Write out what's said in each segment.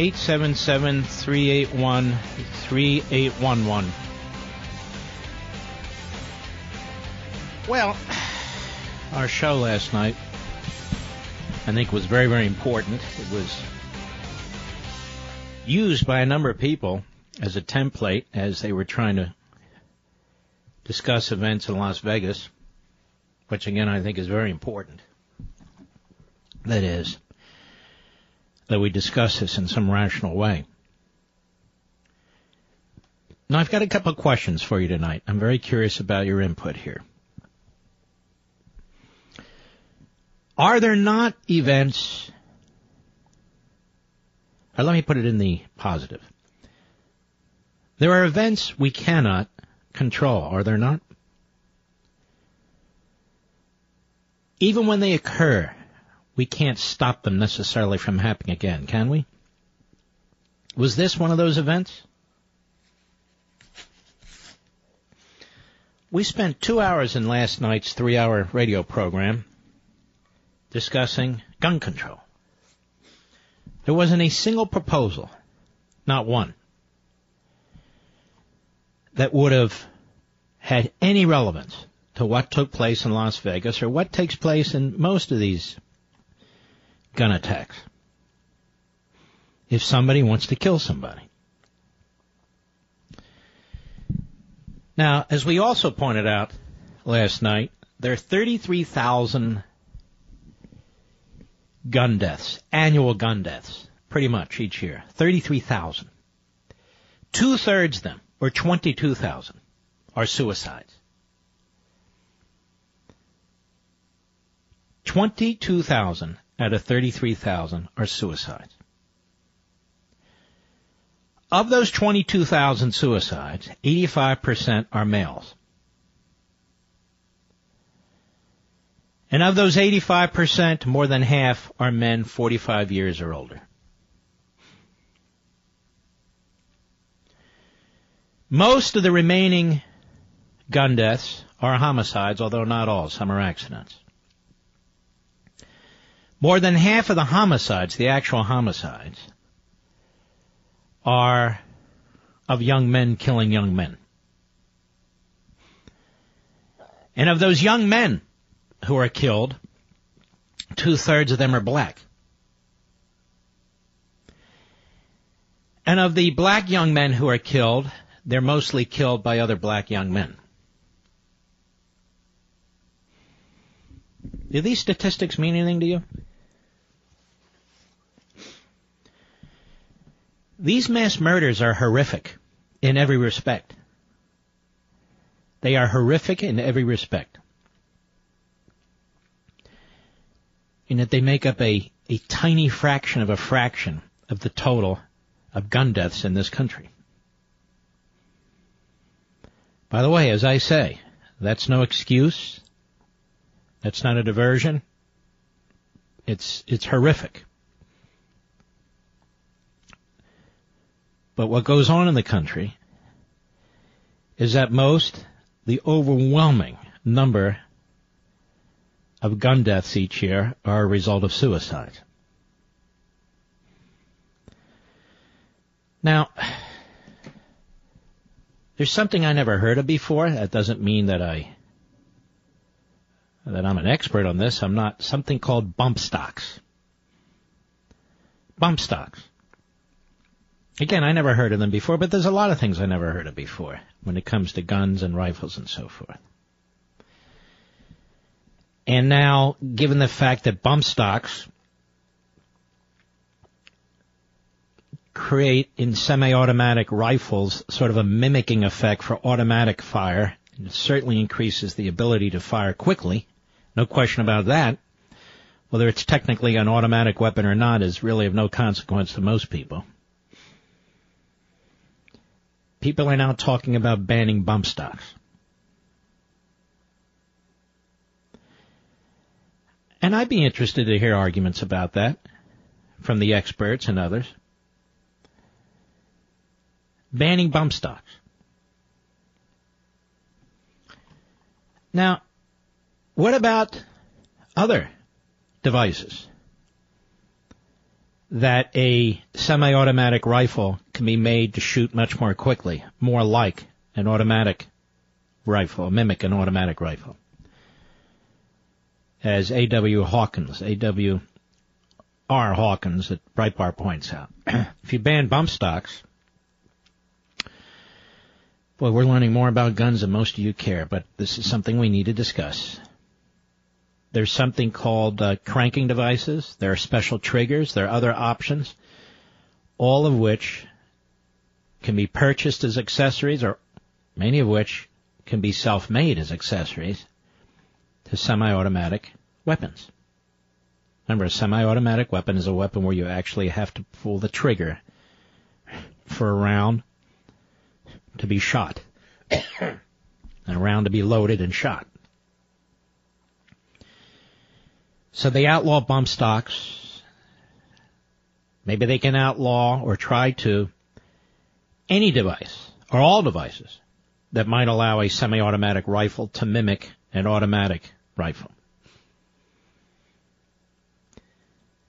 877-381-3811. 877-381-3811. Well, our show last night, I think was very, very important. It was used by a number of people as a template as they were trying to discuss events in Las Vegas, which again I think is very important. That is, that we discuss this in some rational way. Now I've got a couple of questions for you tonight. I'm very curious about your input here. Are there not events, or let me put it in the positive. There are events we cannot control, are there not? Even when they occur, we can't stop them necessarily from happening again, can we? Was this one of those events? We spent two hours in last night's three hour radio program discussing gun control. There wasn't a single proposal, not one, that would have had any relevance to what took place in Las Vegas or what takes place in most of these gun attacks. If somebody wants to kill somebody. Now, as we also pointed out last night, there are 33,000 gun deaths, annual gun deaths, pretty much each year. 33,000. Two thirds of them, or 22,000, are suicides. 22,000 out of 33,000 are suicides. Of those 22,000 suicides, 85% are males. And of those 85%, more than half are men 45 years or older. Most of the remaining gun deaths are homicides, although not all. Some are accidents. More than half of the homicides, the actual homicides, are of young men killing young men. And of those young men who are killed, two thirds of them are black. And of the black young men who are killed, they're mostly killed by other black young men. Do these statistics mean anything to you? These mass murders are horrific in every respect. They are horrific in every respect. In that they make up a, a tiny fraction of a fraction of the total of gun deaths in this country. By the way, as I say, that's no excuse. That's not a diversion. It's, it's horrific. But what goes on in the country is that most, the overwhelming number of gun deaths each year are a result of suicide. Now, there's something I never heard of before. That doesn't mean that I that I'm an expert on this. I'm not something called bump stocks. Bump stocks. Again, I never heard of them before, but there's a lot of things I never heard of before when it comes to guns and rifles and so forth. And now, given the fact that bump stocks create in semi-automatic rifles sort of a mimicking effect for automatic fire, it certainly increases the ability to fire quickly. No question about that. Whether it's technically an automatic weapon or not is really of no consequence to most people. People are now talking about banning bump stocks. And I'd be interested to hear arguments about that from the experts and others. Banning bump stocks. Now, what about other devices that a semi-automatic rifle can be made to shoot much more quickly, more like an automatic rifle, mimic an automatic rifle? As A.W. Hawkins, A.W. R. Hawkins at Breitbart points out. if you ban bump stocks, boy, we're learning more about guns than most of you care, but this is something we need to discuss. There's something called uh, cranking devices. There are special triggers. There are other options, all of which can be purchased as accessories, or many of which can be self-made as accessories to semi-automatic weapons. Remember, a semi-automatic weapon is a weapon where you actually have to pull the trigger for a round to be shot, and a round to be loaded and shot. So they outlaw bump stocks. Maybe they can outlaw or try to any device or all devices that might allow a semi-automatic rifle to mimic an automatic rifle.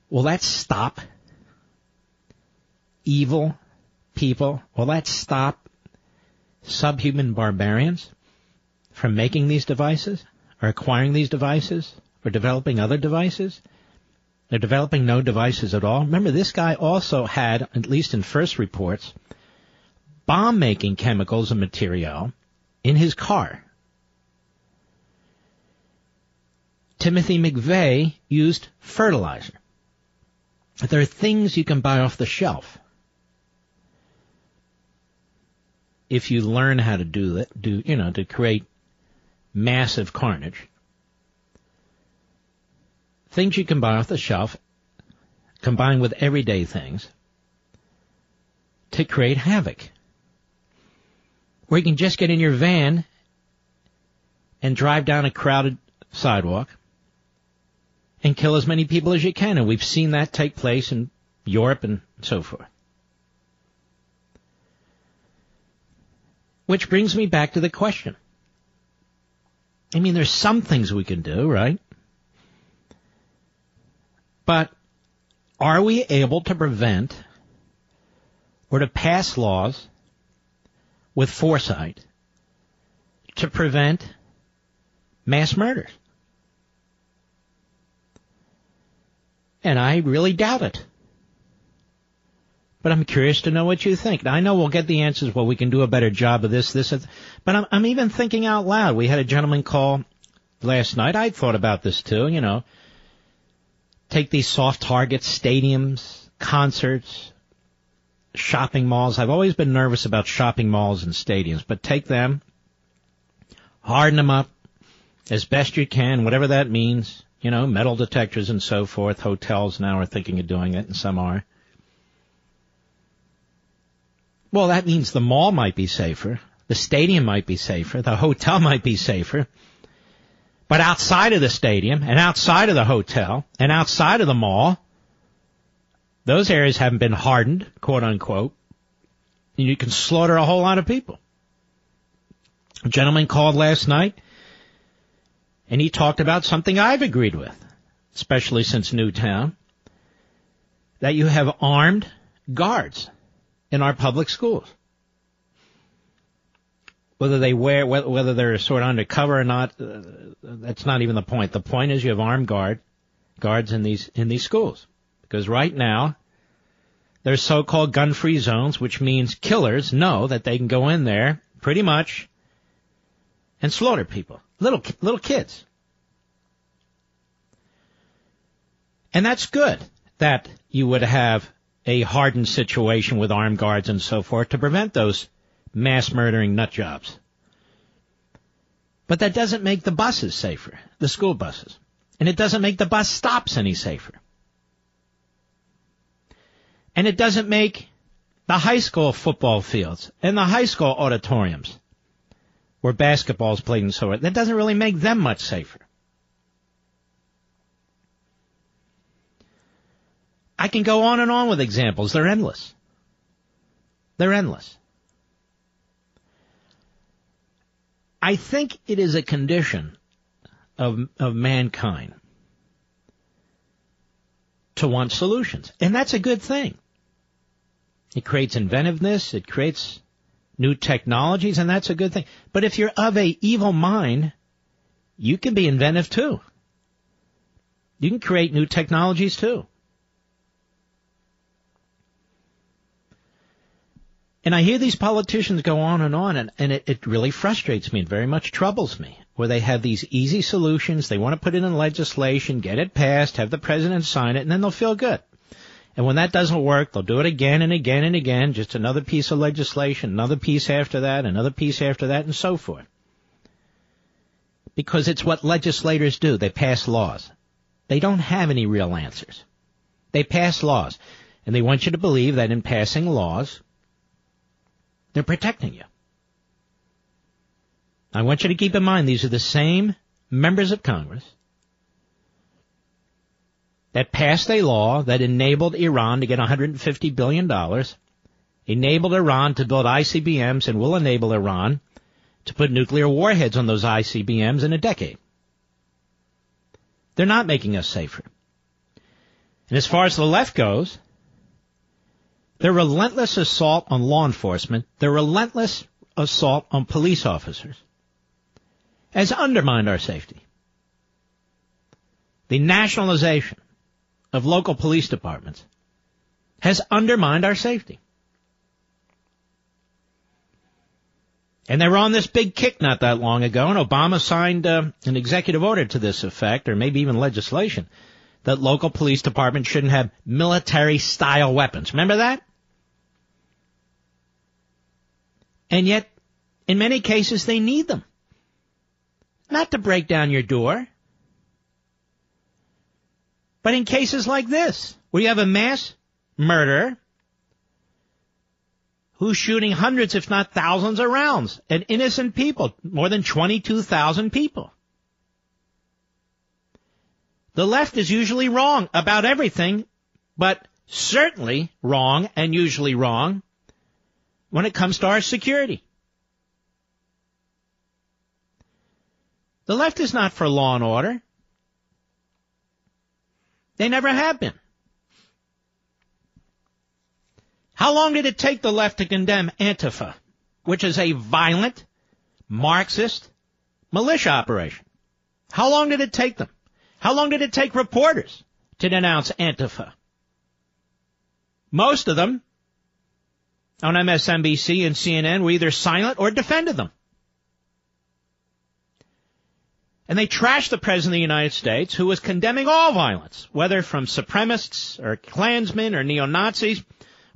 Will that stop evil people? Will that stop subhuman barbarians from making these devices or acquiring these devices or developing other devices? They're developing no devices at all. Remember, this guy also had, at least in first reports, bomb making chemicals and material in his car. Timothy McVeigh used fertilizer. There are things you can buy off the shelf. If you learn how to do that, do, you know, to create massive carnage. Things you can buy off the shelf combined with everyday things to create havoc. Where you can just get in your van and drive down a crowded sidewalk and kill as many people as you can. And we've seen that take place in Europe and so forth. Which brings me back to the question. I mean, there's some things we can do, right? But are we able to prevent or to pass laws with foresight to prevent mass murders? And I really doubt it. But I'm curious to know what you think. Now, I know we'll get the answers. Well, we can do a better job of this, this, but I'm, I'm even thinking out loud. We had a gentleman call last night. I thought about this too. You know, take these soft targets, stadiums, concerts, shopping malls. I've always been nervous about shopping malls and stadiums, but take them, harden them up as best you can, whatever that means you know, metal detectors and so forth. Hotels now are thinking of doing it, and some are. Well, that means the mall might be safer, the stadium might be safer, the hotel might be safer. But outside of the stadium and outside of the hotel and outside of the mall, those areas haven't been hardened, quote unquote. And you can slaughter a whole lot of people. A gentleman called last night and he talked about something I've agreed with, especially since Newtown, that you have armed guards in our public schools. Whether they wear, whether they're sort of undercover or not, uh, that's not even the point. The point is you have armed guard, guards in these, in these schools. Because right now, there's so-called gun-free zones, which means killers know that they can go in there pretty much and slaughter people. Little, little kids. And that's good that you would have a hardened situation with armed guards and so forth to prevent those mass murdering nut jobs. But that doesn't make the buses safer, the school buses. And it doesn't make the bus stops any safer. And it doesn't make the high school football fields and the high school auditoriums where basketball is played and so on. That doesn't really make them much safer. I can go on and on with examples. They're endless. They're endless. I think it is a condition of, of mankind to want solutions. And that's a good thing. It creates inventiveness, it creates new technologies, and that's a good thing. But if you're of a evil mind, you can be inventive too. You can create new technologies too. And I hear these politicians go on and on, and, and it, it really frustrates me and very much troubles me, where they have these easy solutions, they want to put it in legislation, get it passed, have the president sign it, and then they'll feel good. And when that doesn't work, they'll do it again and again and again, just another piece of legislation, another piece after that, another piece after that, and so forth. Because it's what legislators do. They pass laws. They don't have any real answers. They pass laws. And they want you to believe that in passing laws, they're protecting you. I want you to keep in mind these are the same members of Congress that passed a law that enabled Iran to get $150 billion, enabled Iran to build ICBMs, and will enable Iran to put nuclear warheads on those ICBMs in a decade. They're not making us safer. And as far as the left goes, their relentless assault on law enforcement, their relentless assault on police officers, has undermined our safety. The nationalization of local police departments has undermined our safety. And they were on this big kick not that long ago, and Obama signed uh, an executive order to this effect, or maybe even legislation, that local police departments shouldn't have military style weapons. Remember that? And yet, in many cases, they need them. Not to break down your door, but in cases like this, where you have a mass murder who's shooting hundreds, if not thousands of rounds at innocent people, more than 22,000 people. The left is usually wrong about everything, but certainly wrong and usually wrong when it comes to our security. The left is not for law and order. They never have been. How long did it take the left to condemn Antifa, which is a violent, Marxist militia operation? How long did it take them? How long did it take reporters to denounce Antifa? Most of them on MSNBC and CNN were either silent or defended them. And they trashed the President of the United States, who was condemning all violence, whether from supremacists or Klansmen or neo-Nazis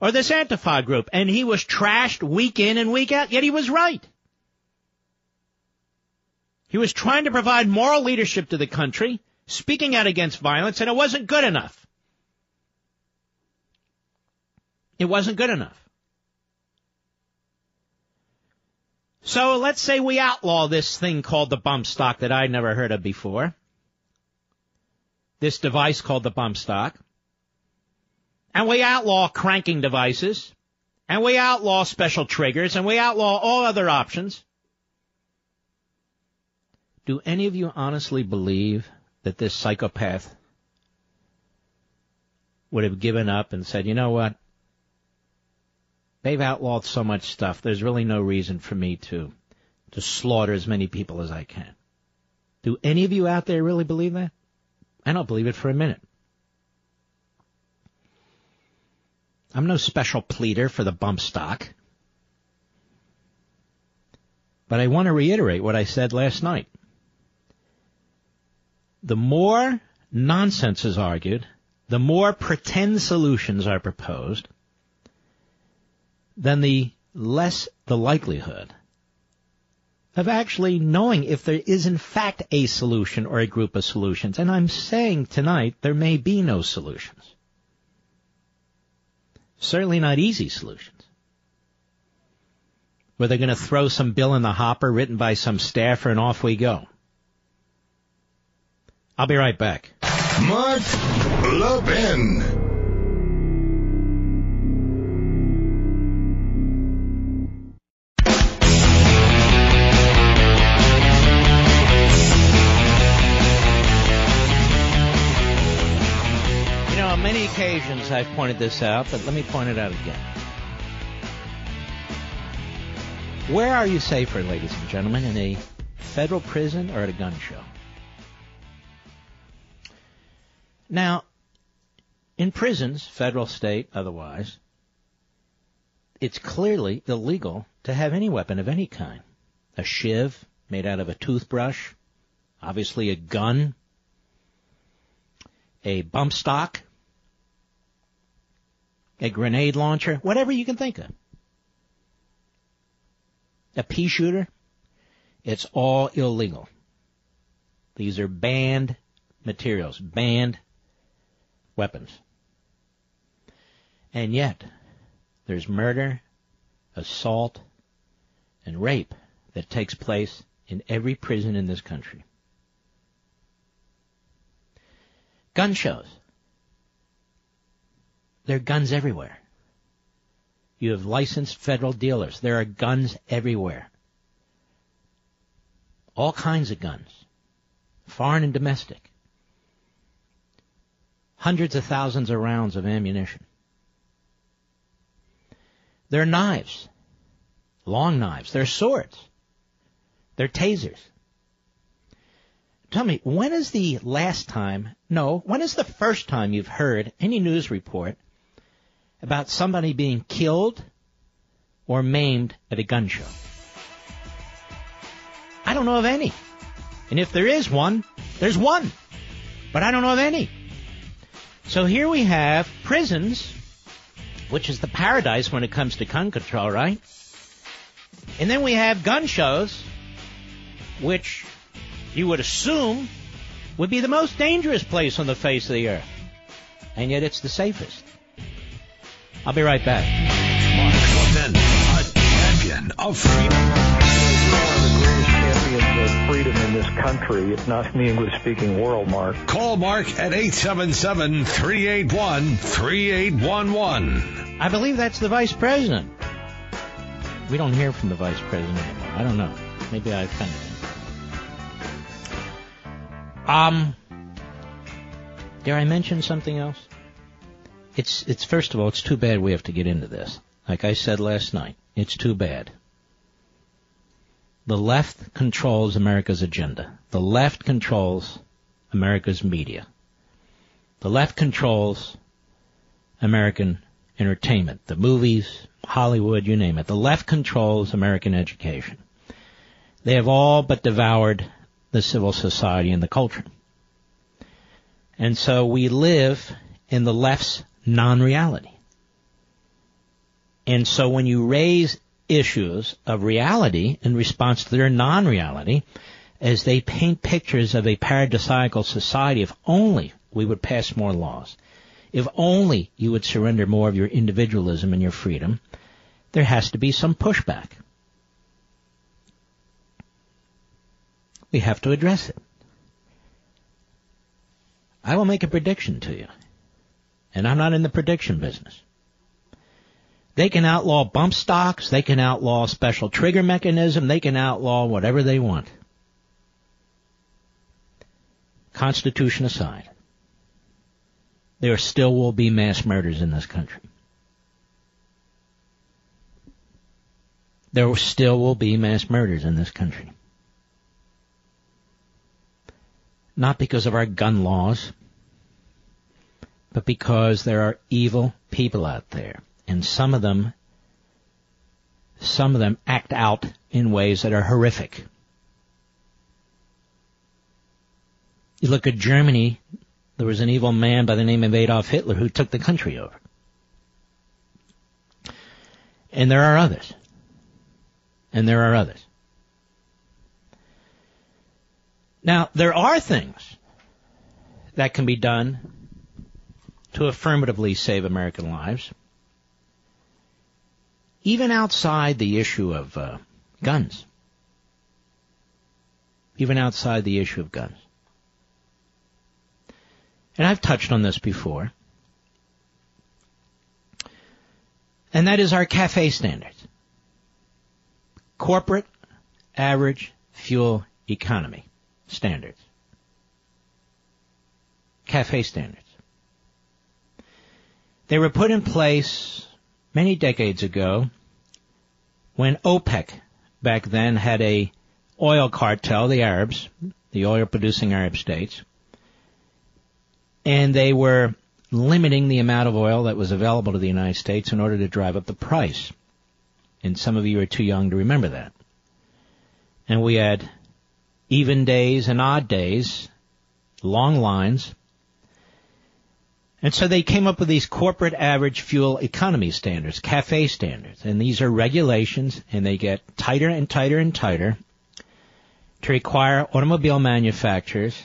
or this Antifa group. And he was trashed week in and week out, yet he was right. He was trying to provide moral leadership to the country, speaking out against violence, and it wasn't good enough. It wasn't good enough. So let's say we outlaw this thing called the bump stock that I'd never heard of before. This device called the bump stock. And we outlaw cranking devices. And we outlaw special triggers. And we outlaw all other options. Do any of you honestly believe that this psychopath would have given up and said, you know what? They've outlawed so much stuff. There's really no reason for me to to slaughter as many people as I can. Do any of you out there really believe that? I don't believe it for a minute. I'm no special pleader for the bump stock. But I want to reiterate what I said last night. The more nonsense is argued, the more pretend solutions are proposed, then the less the likelihood of actually knowing if there is in fact a solution or a group of solutions. And I'm saying tonight there may be no solutions. Certainly not easy solutions. where they're going to throw some bill in the hopper written by some staffer and off we go. I'll be right back. Mark Levin. Occasions I've pointed this out, but let me point it out again. Where are you safer, ladies and gentlemen, in a federal prison or at a gun show? Now, in prisons, federal, state, otherwise, it's clearly illegal to have any weapon of any kind. A shiv made out of a toothbrush, obviously a gun, a bump stock, a grenade launcher, whatever you can think of. A pea shooter, it's all illegal. These are banned materials, banned weapons. And yet, there's murder, assault, and rape that takes place in every prison in this country. Gun shows. There are guns everywhere. You have licensed federal dealers. There are guns everywhere. All kinds of guns. Foreign and domestic hundreds of thousands of rounds of ammunition. There are knives, long knives. There are swords. They're tasers. Tell me, when is the last time, no, when is the first time you've heard any news report about somebody being killed or maimed at a gun show? I don't know of any. And if there is one, there's one. But I don't know of any. So here we have prisons, which is the paradise when it comes to gun control, right? And then we have gun shows, which you would assume would be the most dangerous place on the face of the earth. And yet it's the safest. I'll be right back. Mark Levin, a champion of freedom champions of freedom in this country, if not in the English speaking world, Mark. Call Mark at 877 381 3811. I believe that's the vice president. We don't hear from the vice president anymore. I don't know. Maybe I offended him. Um, dare I mention something else? It's, it's, first of all, it's too bad we have to get into this. Like I said last night, it's too bad. The left controls America's agenda. The left controls America's media. The left controls American entertainment, the movies, Hollywood, you name it. The left controls American education. They have all but devoured the civil society and the culture. And so we live in the left's non-reality. And so when you raise issues of reality in response to their non-reality as they paint pictures of a paradisiacal society if only we would pass more laws. If only you would surrender more of your individualism and your freedom, there has to be some pushback. We have to address it. I will make a prediction to you. And I'm not in the prediction business. They can outlaw bump stocks. They can outlaw special trigger mechanism. They can outlaw whatever they want. Constitution aside, there still will be mass murders in this country. There still will be mass murders in this country. Not because of our gun laws, but because there are evil people out there and some of them, some of them act out in ways that are horrific. You look at Germany, there was an evil man by the name of Adolf Hitler who took the country over. And there are others. And there are others. Now, there are things that can be done to affirmatively save American lives even outside the issue of uh, guns, even outside the issue of guns. And I've touched on this before. And that is our cafe standards. Corporate average fuel economy standards. Cafe standards. They were put in place many decades ago when OPEC back then had a oil cartel, the Arabs, the oil producing Arab states, and they were limiting the amount of oil that was available to the United States in order to drive up the price. And some of you are too young to remember that. And we had even days and odd days, long lines. And so they came up with these corporate average fuel economy standards, CAFE standards. And these are regulations and they get tighter and tighter and tighter to require automobile manufacturers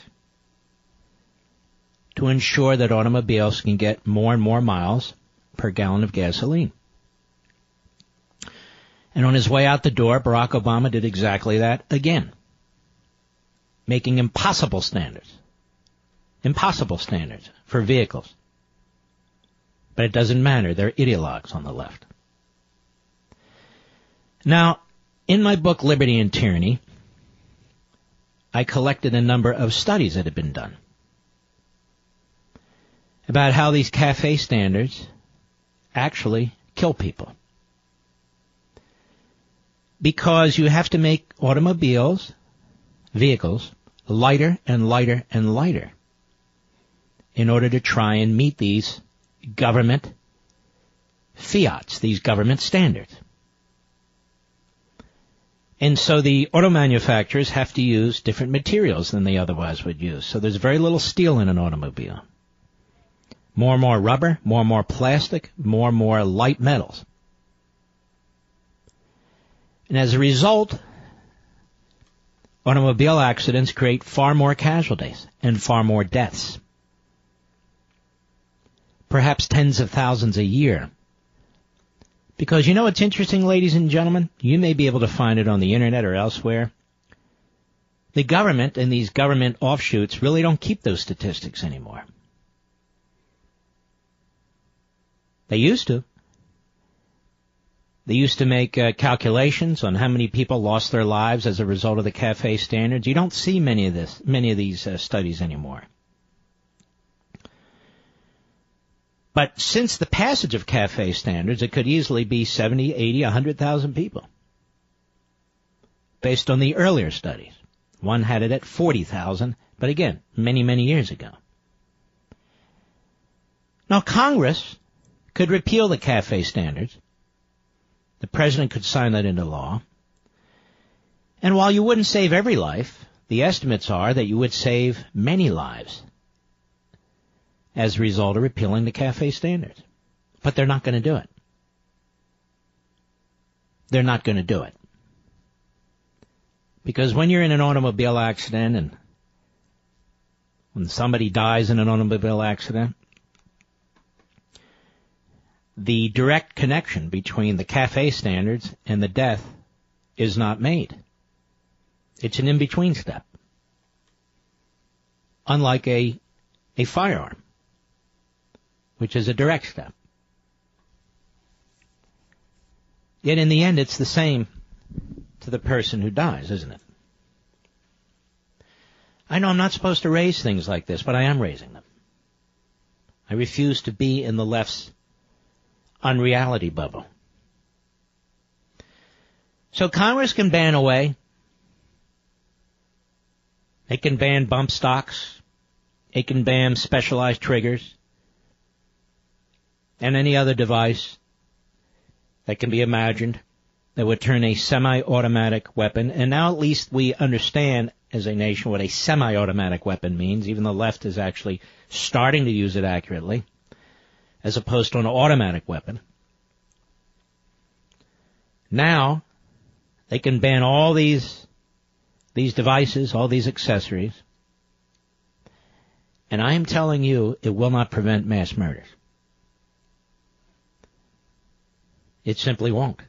to ensure that automobiles can get more and more miles per gallon of gasoline. And on his way out the door, Barack Obama did exactly that again. Making impossible standards. Impossible standards for vehicles. But it doesn't matter. They're ideologues on the left. Now, in my book, Liberty and Tyranny, I collected a number of studies that had been done about how these cafe standards actually kill people. Because you have to make automobiles, vehicles, lighter and lighter and lighter in order to try and meet these government fiats, these government standards. And so the auto manufacturers have to use different materials than they otherwise would use. So there's very little steel in an automobile. More and more rubber, more and more plastic, more and more light metals. And as a result, automobile accidents create far more casualties and far more deaths. Perhaps tens of thousands a year. Because you know what's interesting, ladies and gentlemen? You may be able to find it on the internet or elsewhere. The government and these government offshoots really don't keep those statistics anymore. They used to. They used to make uh, calculations on how many people lost their lives as a result of the cafe standards. You don't see many of this, many of these uh, studies anymore. But since the passage of cafe standards, it could easily be 70, 80, 100,000 people. Based on the earlier studies. One had it at 40,000, but again, many, many years ago. Now Congress could repeal the CAFE standards. The president could sign that into law. And while you wouldn't save every life, the estimates are that you would save many lives as a result of repealing the CAFE standards. But they're not going to do it. They're not going to do it. Because when you're in an automobile accident and when somebody dies in an automobile accident, the direct connection between the cafe standards and the death is not made. It's an in-between step. Unlike a, a firearm, which is a direct step. Yet in the end, it's the same to the person who dies, isn't it? I know I'm not supposed to raise things like this, but I am raising them. I refuse to be in the left's unreality bubble. So Congress can ban away. It can ban bump stocks. It can ban specialized triggers and any other device that can be imagined that would turn a semi-automatic weapon. And now at least we understand as a nation what a semi-automatic weapon means. Even the left is actually starting to use it accurately as opposed to an automatic weapon. Now, they can ban all these, these devices, all these accessories, and I am telling you, it will not prevent mass murders. It simply won't.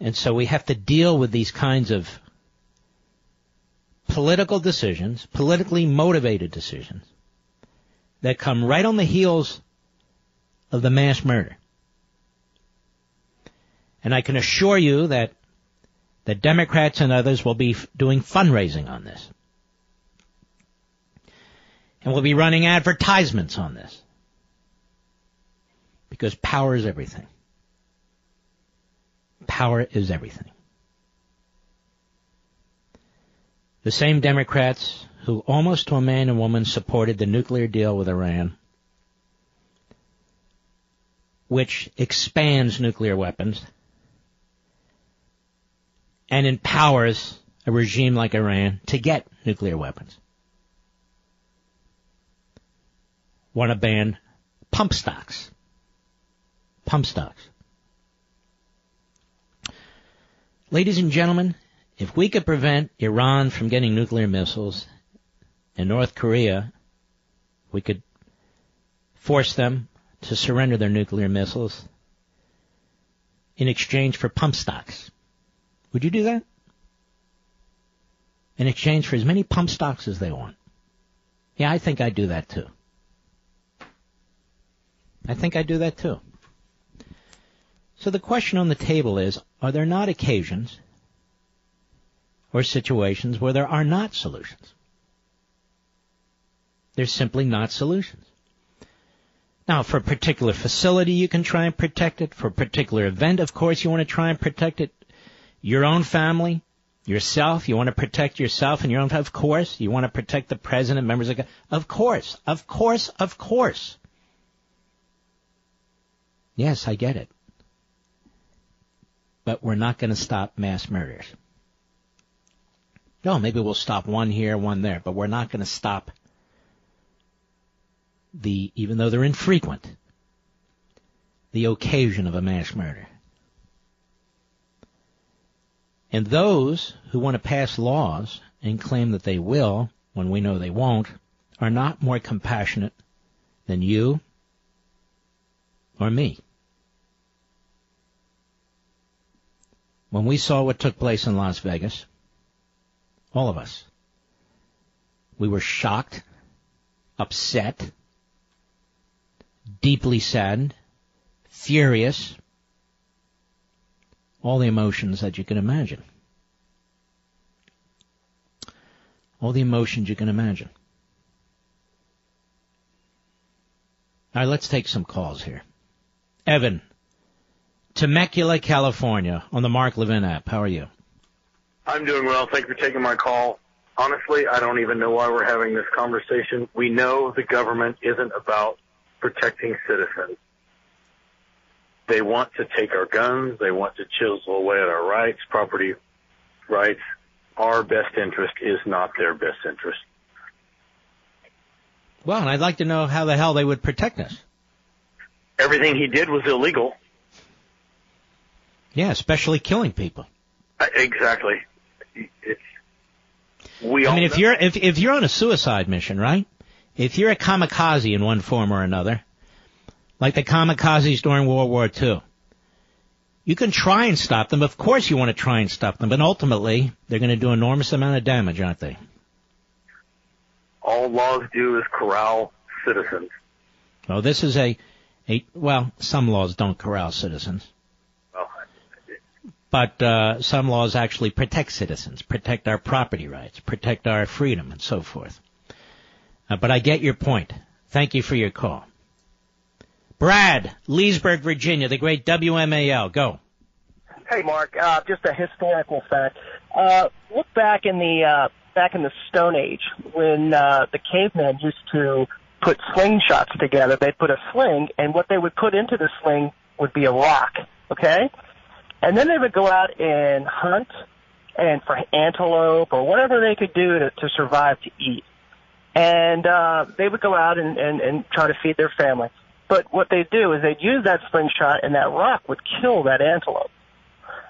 And so we have to deal with these kinds of political decisions, politically motivated decisions, that come right on the heels of the mass murder. And I can assure you that the Democrats and others will be doing fundraising on this. And we'll be running advertisements on this. Because power is everything. Power is everything. The same Democrats who almost to a man and woman supported the nuclear deal with Iran, which expands nuclear weapons and empowers a regime like Iran to get nuclear weapons. Want to ban pump stocks. Pump stocks. Ladies and gentlemen, if we could prevent Iran from getting nuclear missiles and North Korea, we could force them to surrender their nuclear missiles in exchange for pump stocks. Would you do that? In exchange for as many pump stocks as they want. Yeah, I think I'd do that too. I think I'd do that too. So the question on the table is, are there not occasions or situations where there are not solutions? There's simply not solutions. Now, for a particular facility, you can try and protect it. For a particular event, of course, you want to try and protect it. Your own family, yourself, you want to protect yourself and your own, of course. You want to protect the president, members of, of course, of course, of course. Yes, I get it but we're not going to stop mass murders. No, maybe we'll stop one here, one there, but we're not going to stop the, even though they're infrequent, the occasion of a mass murder. And those who want to pass laws and claim that they will, when we know they won't, are not more compassionate than you or me. When we saw what took place in Las Vegas, all of us, we were shocked, upset, deeply saddened, furious, all the emotions that you can imagine. All the emotions you can imagine. All right, let's take some calls here. Evan, Temecula, California, on the Mark Levin app. How are you? I'm doing well. Thank you for taking my call. Honestly, I don't even know why we're having this conversation. We know the government isn't about protecting citizens. They want to take our guns. They want to chisel away at our rights, property rights. Our best interest is not their best interest. Well, and I'd like to know how the hell they would protect us. Everything he did was illegal. Yeah, especially killing people. Uh, exactly. It's, we I mean, if know. you're if if you're on a suicide mission, right? If you're a kamikaze in one form or another, like the kamikazes during World War II, you can try and stop them. Of course, you want to try and stop them, but ultimately, they're going to do enormous amount of damage, aren't they? all laws do is corral citizens. Well, this is a a well, some laws don't corral citizens. But uh, some laws actually protect citizens, protect our property rights, protect our freedom, and so forth. Uh, but I get your point. Thank you for your call. Brad, Leesburg, Virginia, the great WMAL. Go. Hey, Mark. Uh, just a historical fact. Uh, look back in the uh, back in the Stone Age when uh, the cavemen used to put slingshots together. They'd put a sling, and what they would put into the sling would be a rock. Okay, and then they would go out and hunt and for antelope or whatever they could do to, to survive to eat. And uh, they would go out and, and, and try to feed their family. But what they'd do is they'd use that slingshot, and that rock would kill that antelope.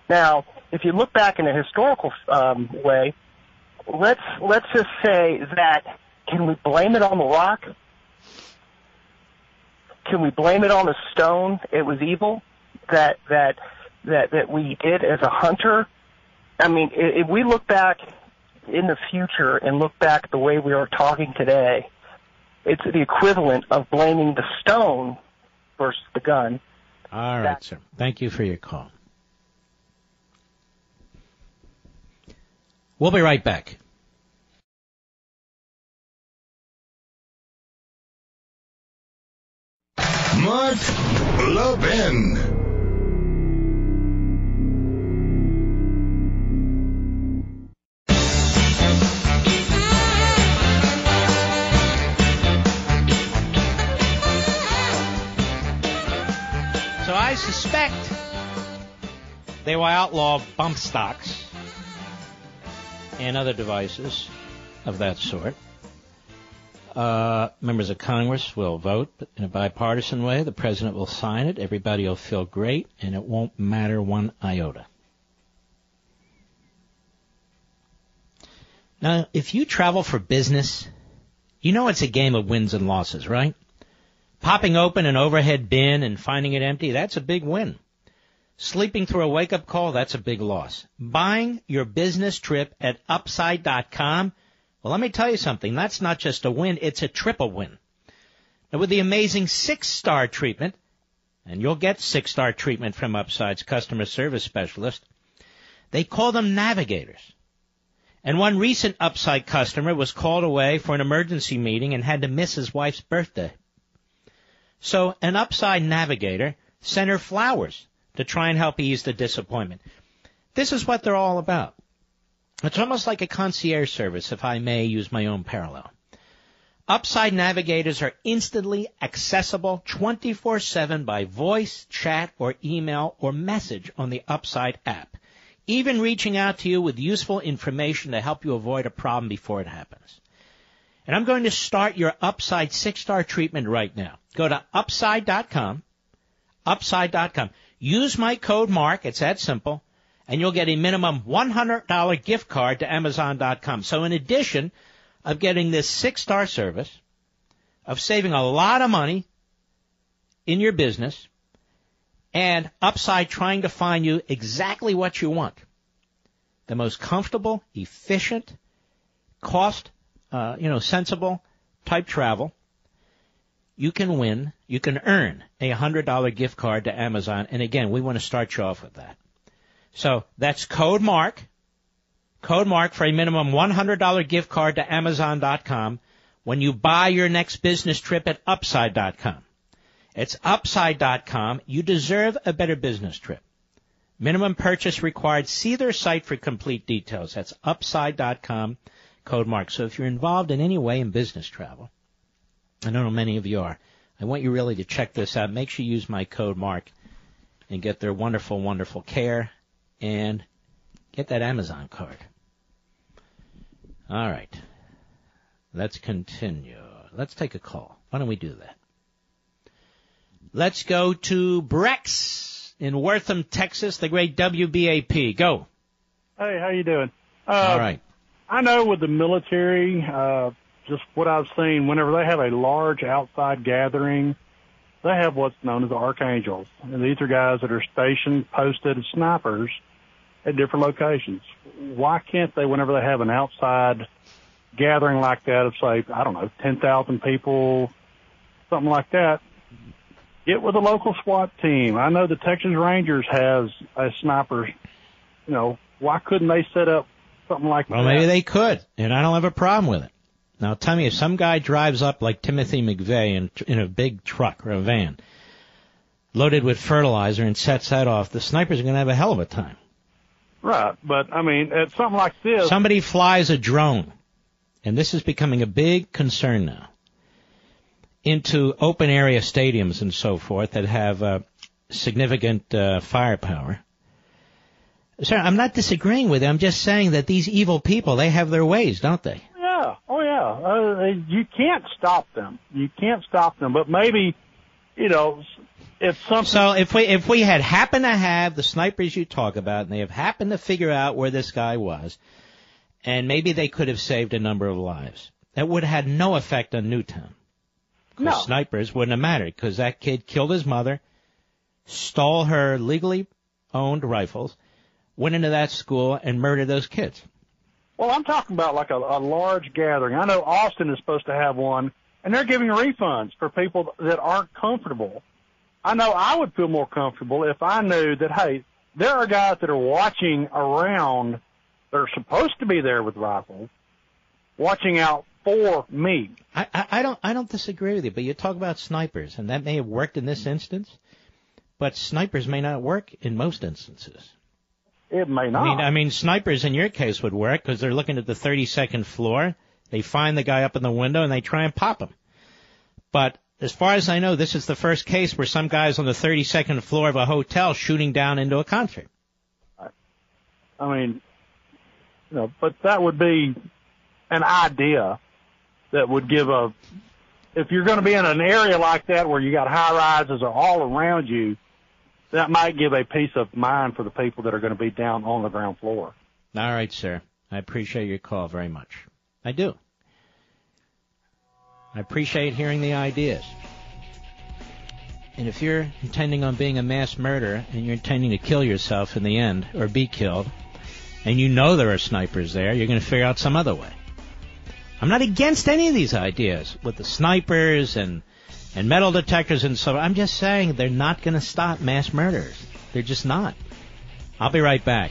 Now, if you look back in a historical um, way, let's let's just say that can we blame it on the rock? Can we blame it on the stone? It was evil. That that that that we did as a hunter. I mean, if we look back in the future and look back the way we are talking today, it's the equivalent of blaming the stone versus the gun. All right, sir. Thank you for your call. We'll be right back. Mark Levin. I suspect they will outlaw bump stocks and other devices of that sort. Uh, members of Congress will vote in a bipartisan way. The president will sign it. Everybody will feel great, and it won't matter one iota. Now, if you travel for business, you know it's a game of wins and losses, right? Popping open an overhead bin and finding it empty, that's a big win. Sleeping through a wake up call, that's a big loss. Buying your business trip at upside.com, well, let me tell you something. That's not just a win, it's a triple win. Now, with the amazing six star treatment, and you'll get six star treatment from Upside's customer service specialist, they call them navigators. And one recent Upside customer was called away for an emergency meeting and had to miss his wife's birthday. So an Upside navigator sent her flowers to try and help ease the disappointment. This is what they're all about. It's almost like a concierge service, if I may use my own parallel. Upside navigators are instantly accessible 24-7 by voice, chat, or email, or message on the Upside app. Even reaching out to you with useful information to help you avoid a problem before it happens. And I'm going to start your Upside six-star treatment right now. Go to upside.com, upside.com. Use my code MARK, it's that simple, and you'll get a minimum $100 gift card to Amazon.com. So in addition of getting this six-star service, of saving a lot of money in your business, and Upside trying to find you exactly what you want, the most comfortable, efficient, cost, uh, you know, sensible type travel, you can win, you can earn a $100 gift card to Amazon. And again, we want to start you off with that. So that's code MARK, code MARK for a minimum $100 gift card to Amazon.com when you buy your next business trip at Upside.com. It's Upside.com. You deserve a better business trip. Minimum purchase required. See their site for complete details. That's Upside.com, code MARK. So if you're involved in any way in business travel, I don't know many of you are. I want you really to check this out. Make sure you use my code MARK and get their wonderful, wonderful care and get that Amazon card. All right. Let's continue. Let's take a call. Why don't we do that? Let's go to Brex in Wortham, Texas, the great WBAP. Go. Hey, how you doing? Uh, All right. I know with the military, uh, just what I've seen, whenever they have a large outside gathering, they have what's known as archangels, and these are guys that are stationed, posted snipers at different locations. Why can't they, whenever they have an outside gathering like that of say, I don't know, ten thousand people, something like that, get with a local SWAT team. I know the Texas Rangers has a sniper. You know, why couldn't they set up something like Well, that? maybe they could, and I don't have a problem with it. Now, tell me, if some guy drives up like Timothy McVeigh in, in a big truck or a van, loaded with fertilizer, and sets that off, the snipers are going to have a hell of a time. Right, but I mean, at something like this, Somebody flies a drone, and this is becoming a big concern now, into open area stadiums and so forth that have uh, significant uh, firepower. Sir, I'm not disagreeing with you. I'm just saying that these evil people, they have their ways, don't they? yeah, oh yeah, uh, you can't stop them. You can't stop them, but maybe, you know, if something. So if we if we had happened to have the snipers you talk about, and they have happened to figure out where this guy was, and maybe they could have saved a number of lives, that would have had no effect on Newtown. No. snipers wouldn't have mattered because that kid killed his mother, stole her legally owned rifles went into that school and murdered those kids. Well, I'm talking about like a, a large gathering. I know Austin is supposed to have one, and they're giving refunds for people that aren't comfortable. I know I would feel more comfortable if I knew that, hey, there are guys that are watching around that are supposed to be there with rifles, watching out for me. I, I, I don't I don't disagree with you, but you talk about snipers, and that may have worked in this instance, but snipers may not work in most instances. It may not. I mean, I mean, snipers in your case would work because they're looking at the 32nd floor. They find the guy up in the window and they try and pop him. But as far as I know, this is the first case where some guy's on the 32nd floor of a hotel shooting down into a concert. I mean, you know, but that would be an idea that would give a. If you're going to be in an area like that where you got high rises all around you, that might give a peace of mind for the people that are going to be down on the ground floor. All right, sir. I appreciate your call very much. I do. I appreciate hearing the ideas. And if you're intending on being a mass murderer and you're intending to kill yourself in the end or be killed, and you know there are snipers there, you're going to figure out some other way. I'm not against any of these ideas with the snipers and and metal detectors and so I'm just saying they're not going to stop mass murders. They're just not. I'll be right back.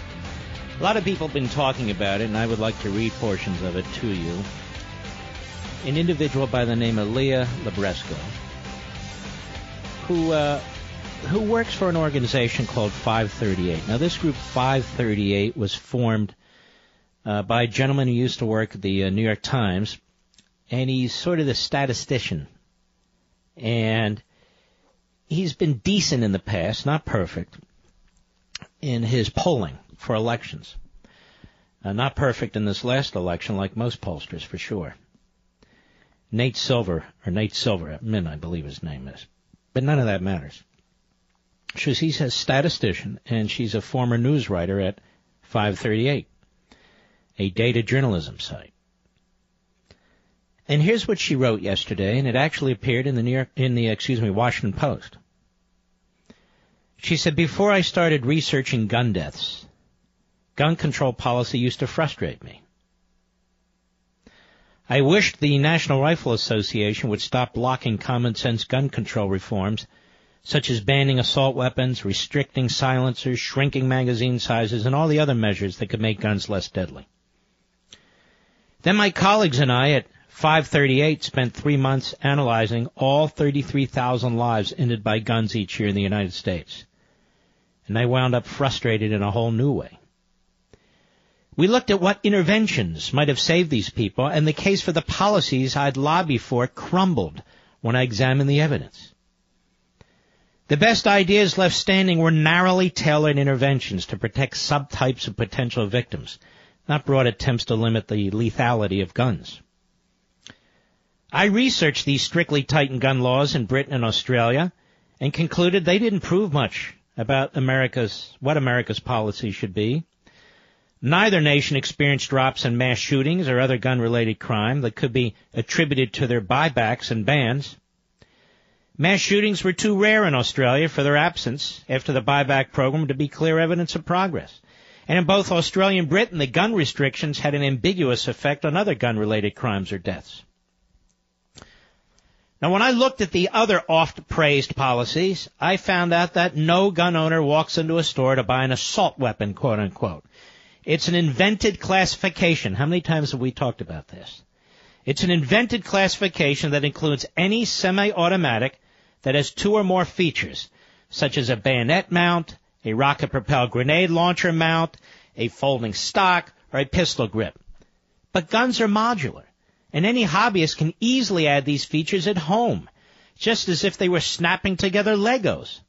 A lot of people have been talking about it, and I would like to read portions of it to you. An individual by the name of Leah Libresco, who uh, who works for an organization called 538. Now, this group 538 was formed uh, by a gentleman who used to work at the uh, New York Times, and he's sort of the statistician. And he's been decent in the past, not perfect, in his polling for elections. Uh, not perfect in this last election, like most pollsters, for sure. Nate Silver, or Nate Silver, Min, I believe his name is. But none of that matters. She's, he's a statistician, and she's a former news writer at 538, a data journalism site. And here's what she wrote yesterday, and it actually appeared in the New York, in the, excuse me, Washington Post. She said, before I started researching gun deaths, gun control policy used to frustrate me. I wished the National Rifle Association would stop blocking common sense gun control reforms, such as banning assault weapons, restricting silencers, shrinking magazine sizes, and all the other measures that could make guns less deadly. Then my colleagues and I at 538 spent three months analyzing all 33,000 lives ended by guns each year in the United States. And I wound up frustrated in a whole new way. We looked at what interventions might have saved these people, and the case for the policies I'd lobby for crumbled when I examined the evidence. The best ideas left standing were narrowly tailored interventions to protect subtypes of potential victims, not broad attempts to limit the lethality of guns. I researched these strictly tightened gun laws in Britain and Australia and concluded they didn't prove much about America's, what America's policy should be. Neither nation experienced drops in mass shootings or other gun related crime that could be attributed to their buybacks and bans. Mass shootings were too rare in Australia for their absence after the buyback program to be clear evidence of progress. And in both Australia and Britain, the gun restrictions had an ambiguous effect on other gun related crimes or deaths. Now when I looked at the other oft praised policies, I found out that no gun owner walks into a store to buy an assault weapon, quote unquote. It's an invented classification. How many times have we talked about this? It's an invented classification that includes any semi-automatic that has two or more features, such as a bayonet mount, a rocket-propelled grenade launcher mount, a folding stock, or a pistol grip. But guns are modular, and any hobbyist can easily add these features at home, just as if they were snapping together Legos.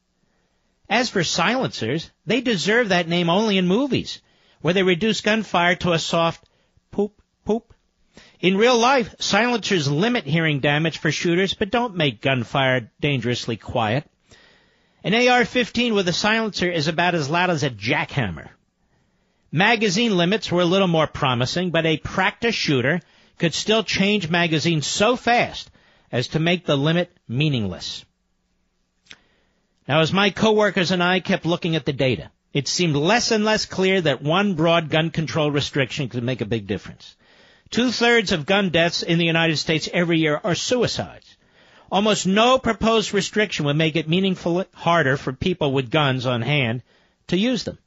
As for silencers, they deserve that name only in movies, where they reduce gunfire to a soft poop, poop, in real life, silencers limit hearing damage for shooters, but don't make gunfire dangerously quiet. An AR-15 with a silencer is about as loud as a jackhammer. Magazine limits were a little more promising, but a practice shooter could still change magazines so fast as to make the limit meaningless. Now, as my coworkers and I kept looking at the data, it seemed less and less clear that one broad gun control restriction could make a big difference. Two thirds of gun deaths in the United States every year are suicides. Almost no proposed restriction would make it meaningfully harder for people with guns on hand to use them.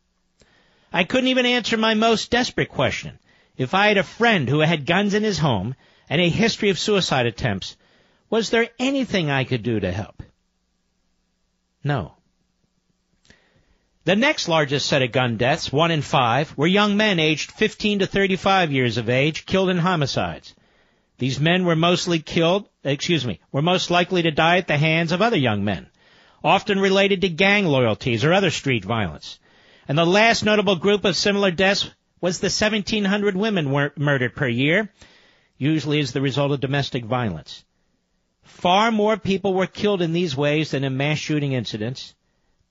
I couldn't even answer my most desperate question. If I had a friend who had guns in his home and a history of suicide attempts, was there anything I could do to help? No. The next largest set of gun deaths, one in five, were young men aged 15 to 35 years of age killed in homicides. These men were mostly killed, excuse me, were most likely to die at the hands of other young men, often related to gang loyalties or other street violence. And the last notable group of similar deaths was the 1700 women were murdered per year, usually as the result of domestic violence. Far more people were killed in these ways than in mass shooting incidents,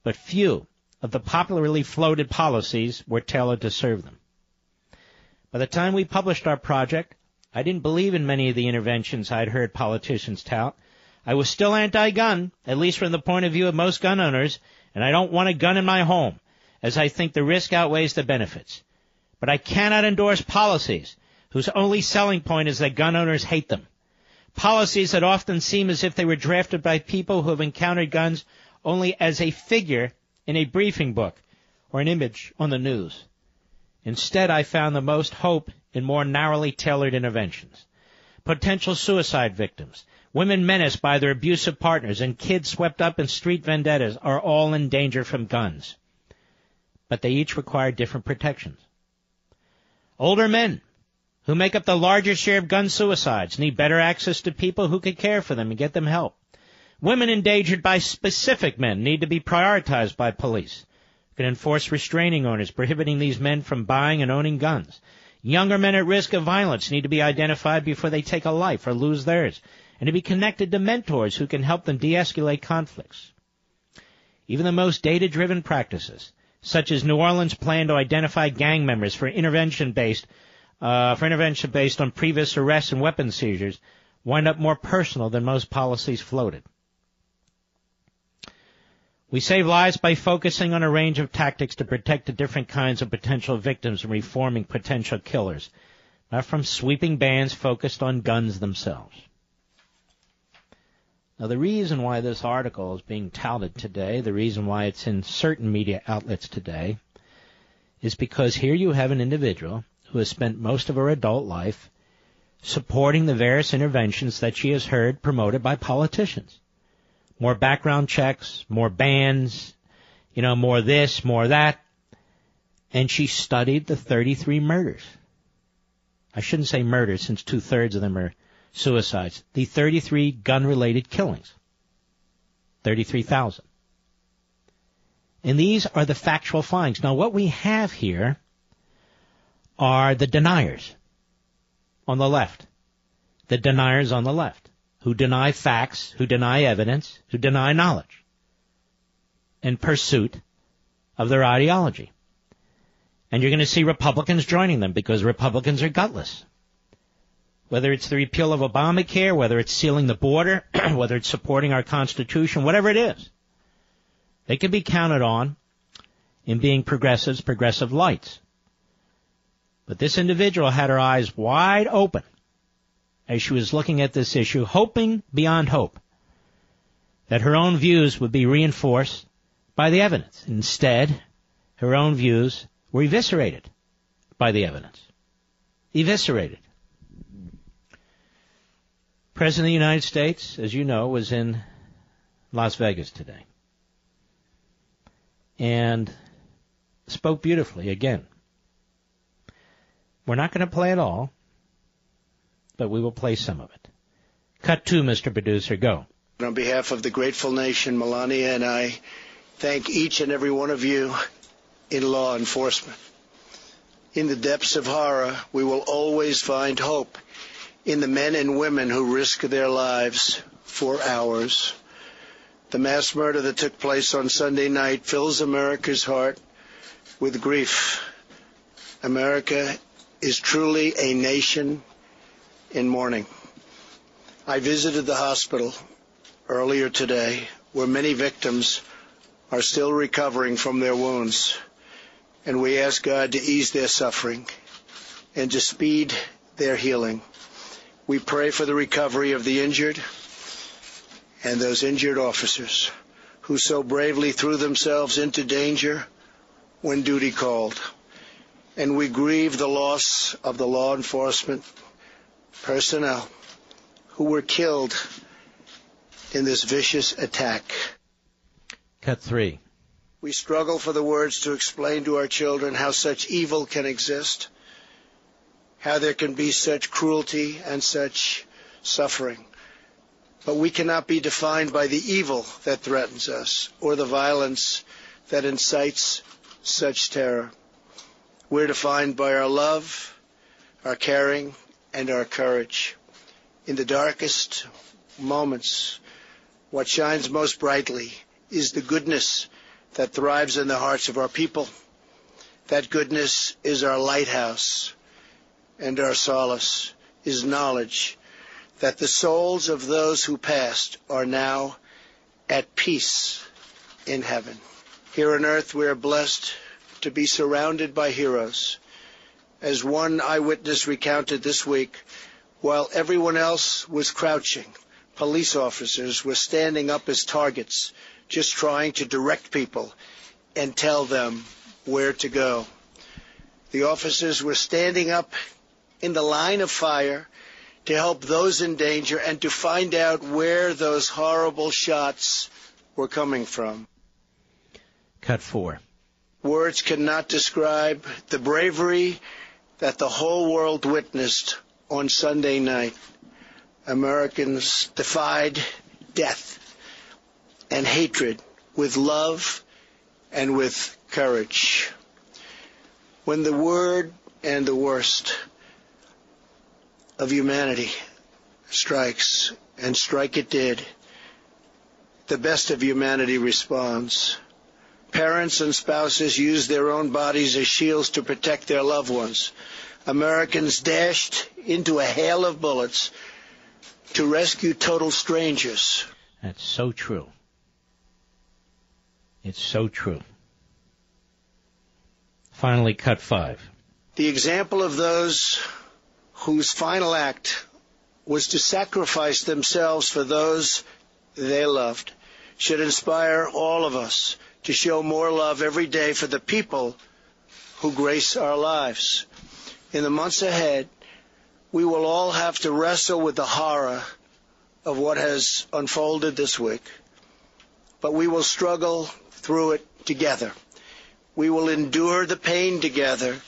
but few of the popularly floated policies were tailored to serve them. By the time we published our project, I didn't believe in many of the interventions I'd heard politicians tout. I was still anti-gun, at least from the point of view of most gun owners, and I don't want a gun in my home, as I think the risk outweighs the benefits. But I cannot endorse policies whose only selling point is that gun owners hate them. Policies that often seem as if they were drafted by people who have encountered guns only as a figure in a briefing book or an image on the news. Instead, I found the most hope in more narrowly tailored interventions. Potential suicide victims, women menaced by their abusive partners, and kids swept up in street vendettas are all in danger from guns. But they each require different protections. Older men, who make up the largest share of gun suicides, need better access to people who can care for them and get them help. Women endangered by specific men need to be prioritized by police. You can enforce restraining orders prohibiting these men from buying and owning guns. Younger men at risk of violence need to be identified before they take a life or lose theirs, and to be connected to mentors who can help them de-escalate conflicts. Even the most data-driven practices, such as New Orleans' plan to identify gang members for intervention based, uh, for intervention based on previous arrests and weapons seizures, wind up more personal than most policies floated. We save lives by focusing on a range of tactics to protect the different kinds of potential victims and reforming potential killers, not from sweeping bans focused on guns themselves. Now the reason why this article is being touted today, the reason why it's in certain media outlets today, is because here you have an individual who has spent most of her adult life supporting the various interventions that she has heard promoted by politicians more background checks, more bans, you know, more this, more that. And she studied the 33 murders. I shouldn't say murders since two thirds of them are suicides. The 33 gun related killings. 33,000. And these are the factual findings. Now what we have here are the deniers on the left. The deniers on the left. Who deny facts, who deny evidence, who deny knowledge in pursuit of their ideology. And you're going to see Republicans joining them because Republicans are gutless. Whether it's the repeal of Obamacare, whether it's sealing the border, whether it's supporting our Constitution, whatever it is, they can be counted on in being progressives, progressive lights. But this individual had her eyes wide open as she was looking at this issue, hoping beyond hope that her own views would be reinforced by the evidence. Instead, her own views were eviscerated by the evidence. Eviscerated. President of the United States, as you know, was in Las Vegas today. And spoke beautifully again. We're not going to play it all, but we will play some of it. Cut two, Mr. Producer, go. On behalf of the grateful nation, Melania and I thank each and every one of you in law enforcement. In the depths of horror, we will always find hope in the men and women who risk their lives for ours. The mass murder that took place on Sunday night fills America's heart with grief. America is truly a nation in mourning. I visited the hospital earlier today where many victims are still recovering from their wounds. And we ask God to ease their suffering and to speed their healing. We pray for the recovery of the injured and those injured officers who so bravely threw themselves into danger when duty called. And we grieve the loss of the law enforcement personnel who were killed in this vicious attack. Cut three. We struggle for the words to explain to our children how such evil can exist, how there can be such cruelty and such suffering. But we cannot be defined by the evil that threatens us or the violence that incites such terror. We're defined by our love, our caring, and our courage. In the darkest moments, what shines most brightly is the goodness that thrives in the hearts of our people. That goodness is our lighthouse, and our solace is knowledge that the souls of those who passed are now at peace in heaven. Here on earth, we are blessed to be surrounded by heroes. As one eyewitness recounted this week, while everyone else was crouching, police officers were standing up as targets, just trying to direct people and tell them where to go. The officers were standing up in the line of fire to help those in danger and to find out where those horrible shots were coming from. Cut four. Words cannot describe the bravery that the whole world witnessed on Sunday night. Americans defied death and hatred with love and with courage. When the word and the worst of humanity strikes, and strike it did, the best of humanity responds. Parents and spouses used their own bodies as shields to protect their loved ones. Americans dashed into a hail of bullets to rescue total strangers. That's so true. It's so true. Finally, cut five. The example of those whose final act was to sacrifice themselves for those they loved should inspire all of us to show more love every day for the people who grace our lives. In the months ahead, we will all have to wrestle with the horror of what has unfolded this week. But we will struggle through it together. We will endure the pain together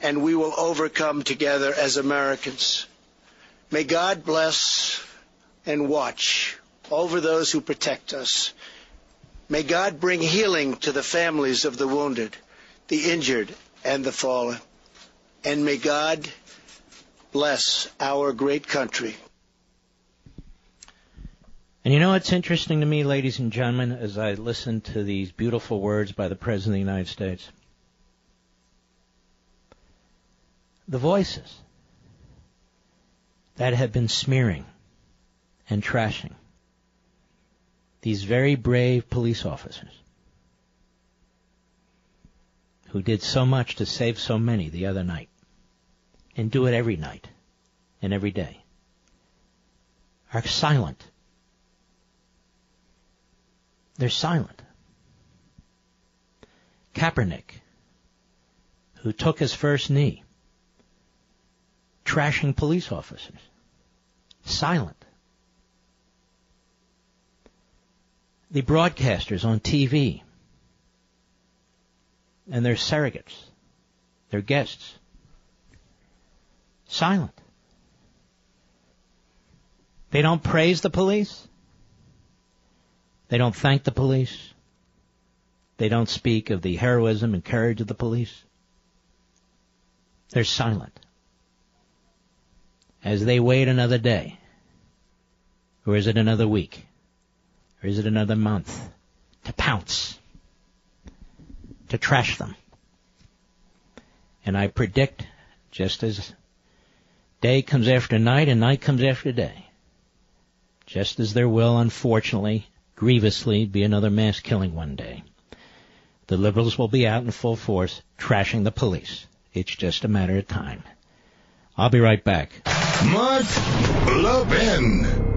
and we will overcome together as Americans. May God bless and watch over those who protect us. May God bring healing to the families of the wounded, the injured, and the fallen. And may God bless our great country. And you know what's interesting to me, ladies and gentlemen, as I listen to these beautiful words by the President of the United States? The voices that have been smearing and trashing these very brave police officers who did so much to save so many the other night and do it every night and every day are silent. They're silent. Kaepernick, who took his first knee, trashing police officers, silent. The broadcasters on TV and their surrogates, their guests, silent. They don't praise the police. They don't thank the police. They don't speak of the heroism and courage of the police. They're silent. As they wait another day. Or is it another week? Or is it another month? To pounce. To trash them. And I predict, just as day comes after night and night comes after day, just as there will, unfortunately, grievously be another mass killing one day. The liberals will be out in full force trashing the police. It's just a matter of time. I'll be right back. Mark Levin.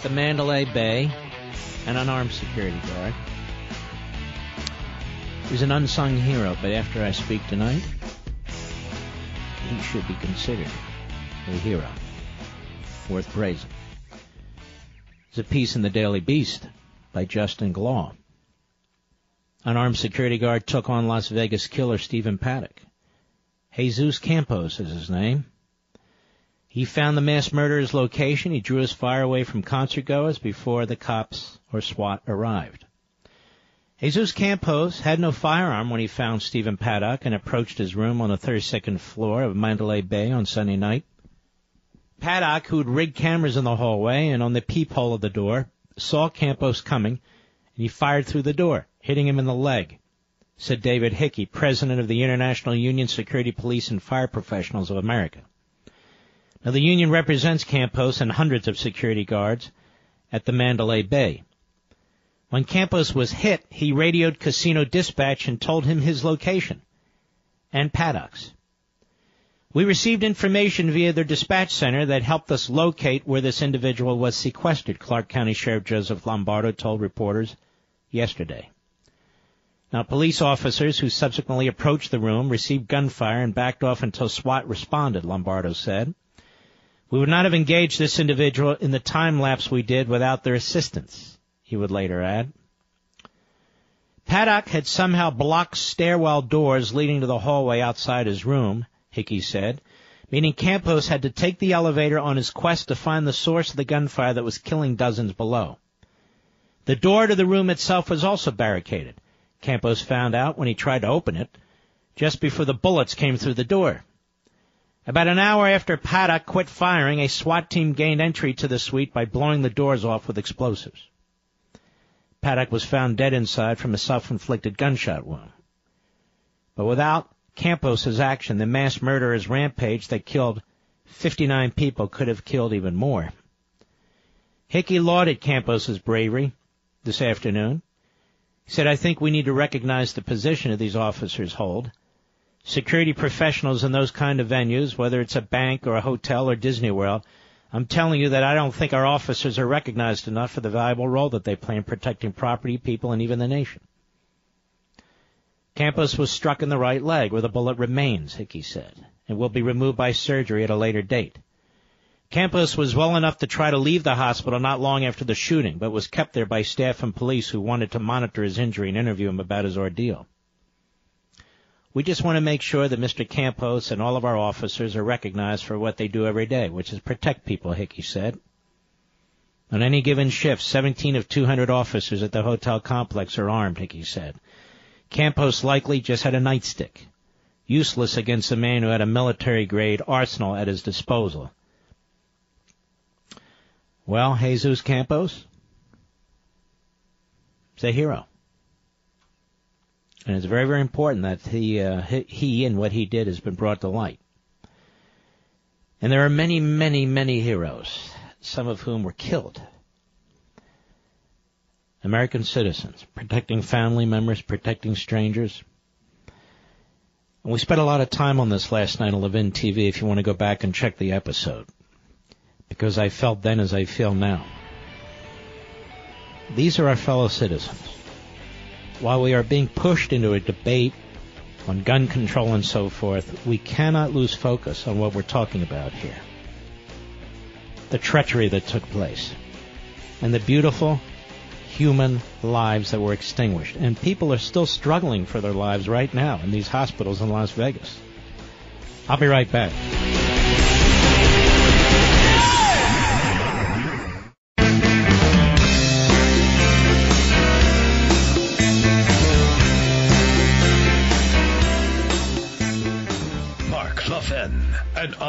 At the Mandalay Bay, an unarmed security guard, He's an unsung hero, but after I speak tonight, he should be considered a hero, worth praising. There's a piece in the Daily Beast by Justin Glawe. An armed security guard took on Las Vegas killer Stephen Paddock. Jesus Campos is his name. He found the mass murderer's location. He drew his fire away from concertgoers before the cops or SWAT arrived. Jesus Campos had no firearm when he found Stephen Paddock and approached his room on the 32nd floor of Mandalay Bay on Sunday night. Paddock, who'd rigged cameras in the hallway and on the peephole of the door, saw Campos coming and he fired through the door, hitting him in the leg, said David Hickey, president of the International Union Security Police and Fire Professionals of America. Now the union represents Campos and hundreds of security guards at the Mandalay Bay. When Campos was hit, he radioed Casino Dispatch and told him his location and Paddock's. We received information via their dispatch center that helped us locate where this individual was sequestered, Clark County Sheriff Joseph Lombardo told reporters yesterday. Now, police officers who subsequently approached the room received gunfire and backed off until SWAT responded, Lombardo said. We would not have engaged this individual in the time lapse we did without their assistance, he would later add. Paddock had somehow blocked stairwell doors leading to the hallway outside his room, Hickey said, meaning Campos had to take the elevator on his quest to find the source of the gunfire that was killing dozens below. The door to the room itself was also barricaded. Campos found out when he tried to open it, just before the bullets came through the door. About an hour after Paddock quit firing, a SWAT team gained entry to the suite by blowing the doors off with explosives. Paddock was found dead inside from a self-inflicted gunshot wound. But without Campos's action, the mass murderer's rampage that killed 59 people could have killed even more. Hickey lauded Campos's bravery this afternoon. He said, I think we need to recognize the position that these officers hold. Security professionals in those kind of venues, whether it's a bank or a hotel or Disney World, I'm telling you that I don't think our officers are recognized enough for the valuable role that they play in protecting property, people, and even the nation. Campos was struck in the right leg where the bullet remains, Hickey said, and will be removed by surgery at a later date. Campos was well enough to try to leave the hospital not long after the shooting, but was kept there by staff and police who wanted to monitor his injury and interview him about his ordeal. We just want to make sure that Mr. Campos and all of our officers are recognized for what they do every day, which is protect people, Hickey said. On any given shift, 17 of 200 officers at the hotel complex are armed, Hickey said. Campos likely just had a nightstick, useless against a man who had a military-grade arsenal at his disposal. Well, Jesus Campos is a hero. And it's very, very important that he, uh, he and what he did has been brought to light. And there are many, many, many heroes, some of whom were killed. American citizens, protecting family members, protecting strangers. And we spent a lot of time on this last night on Levin TV if you want to go back and check the episode. Because I felt then as I feel now. These are our fellow citizens. While we are being pushed into a debate on gun control and so forth, we cannot lose focus on what we're talking about here. The treachery that took place. And the beautiful human lives that were extinguished. And people are still struggling for their lives right now in these hospitals in Las Vegas. I'll be right back.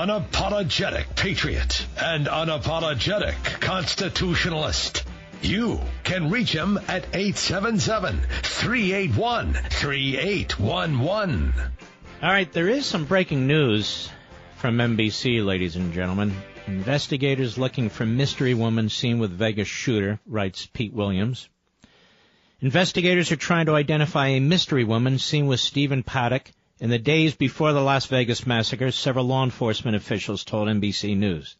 Unapologetic patriot and unapologetic constitutionalist. You can reach him at 877-381-3811. All right, there is some breaking news from NBC, ladies and gentlemen. Investigators looking for mystery woman seen with Vegas shooter, writes Pete Williams. Investigators are trying to identify a mystery woman seen with Stephen Paddock in the days before the Las Vegas massacre, several law enforcement officials told NBC News.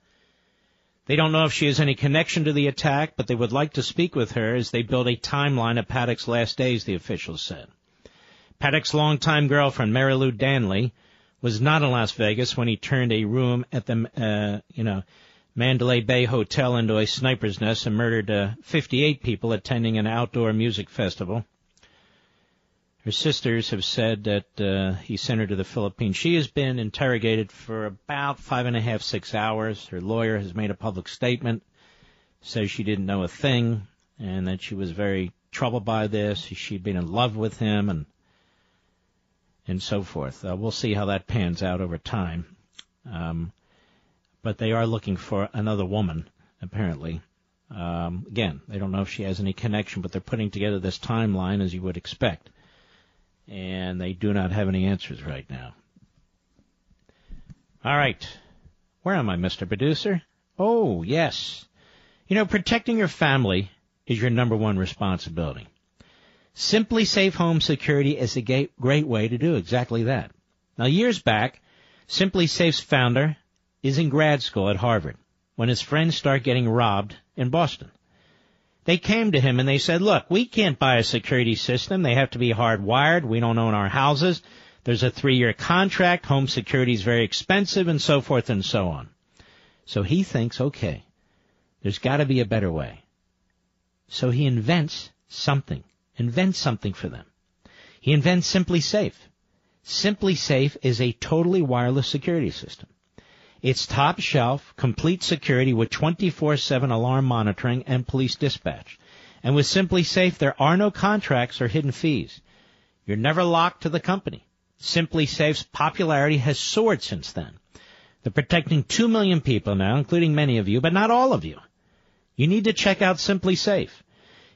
They don't know if she has any connection to the attack, but they would like to speak with her as they build a timeline of Paddock's last days, the officials said. Paddock's longtime girlfriend, Marilou Danley, was not in Las Vegas when he turned a room at the, uh, you know, Mandalay Bay Hotel into a sniper's nest and murdered uh, 58 people attending an outdoor music festival. Her sisters have said that uh, he sent her to the Philippines. She has been interrogated for about five and a half, six hours. Her lawyer has made a public statement, says she didn't know a thing, and that she was very troubled by this. She'd been in love with him, and and so forth. Uh, we'll see how that pans out over time. Um, but they are looking for another woman, apparently. Um, again, they don't know if she has any connection, but they're putting together this timeline as you would expect and they do not have any answers right now. All right. Where am I, Mr. Producer? Oh, yes. You know, protecting your family is your number one responsibility. SimpliSafe Home Security is a great way to do exactly that. Now, years back, SimpliSafe's founder is in grad school at Harvard when his friends start getting robbed in Boston. They came to him and they said, look, we can't buy a security system. They have to be hardwired. We don't own our houses. There's a three year contract. Home security is very expensive and so forth and so on. So he thinks, okay, there's got to be a better way. So he invents something, invents something for them. He invents SimpliSafe. Simply Safe is a totally wireless security system. It's top shelf, complete security with 24-7 alarm monitoring and police dispatch. And with SimpliSafe, there are no contracts or hidden fees. You're never locked to the company. SimpliSafe's popularity has soared since then. They're protecting 2 million people now, including many of you, but not all of you. You need to check out SimpliSafe.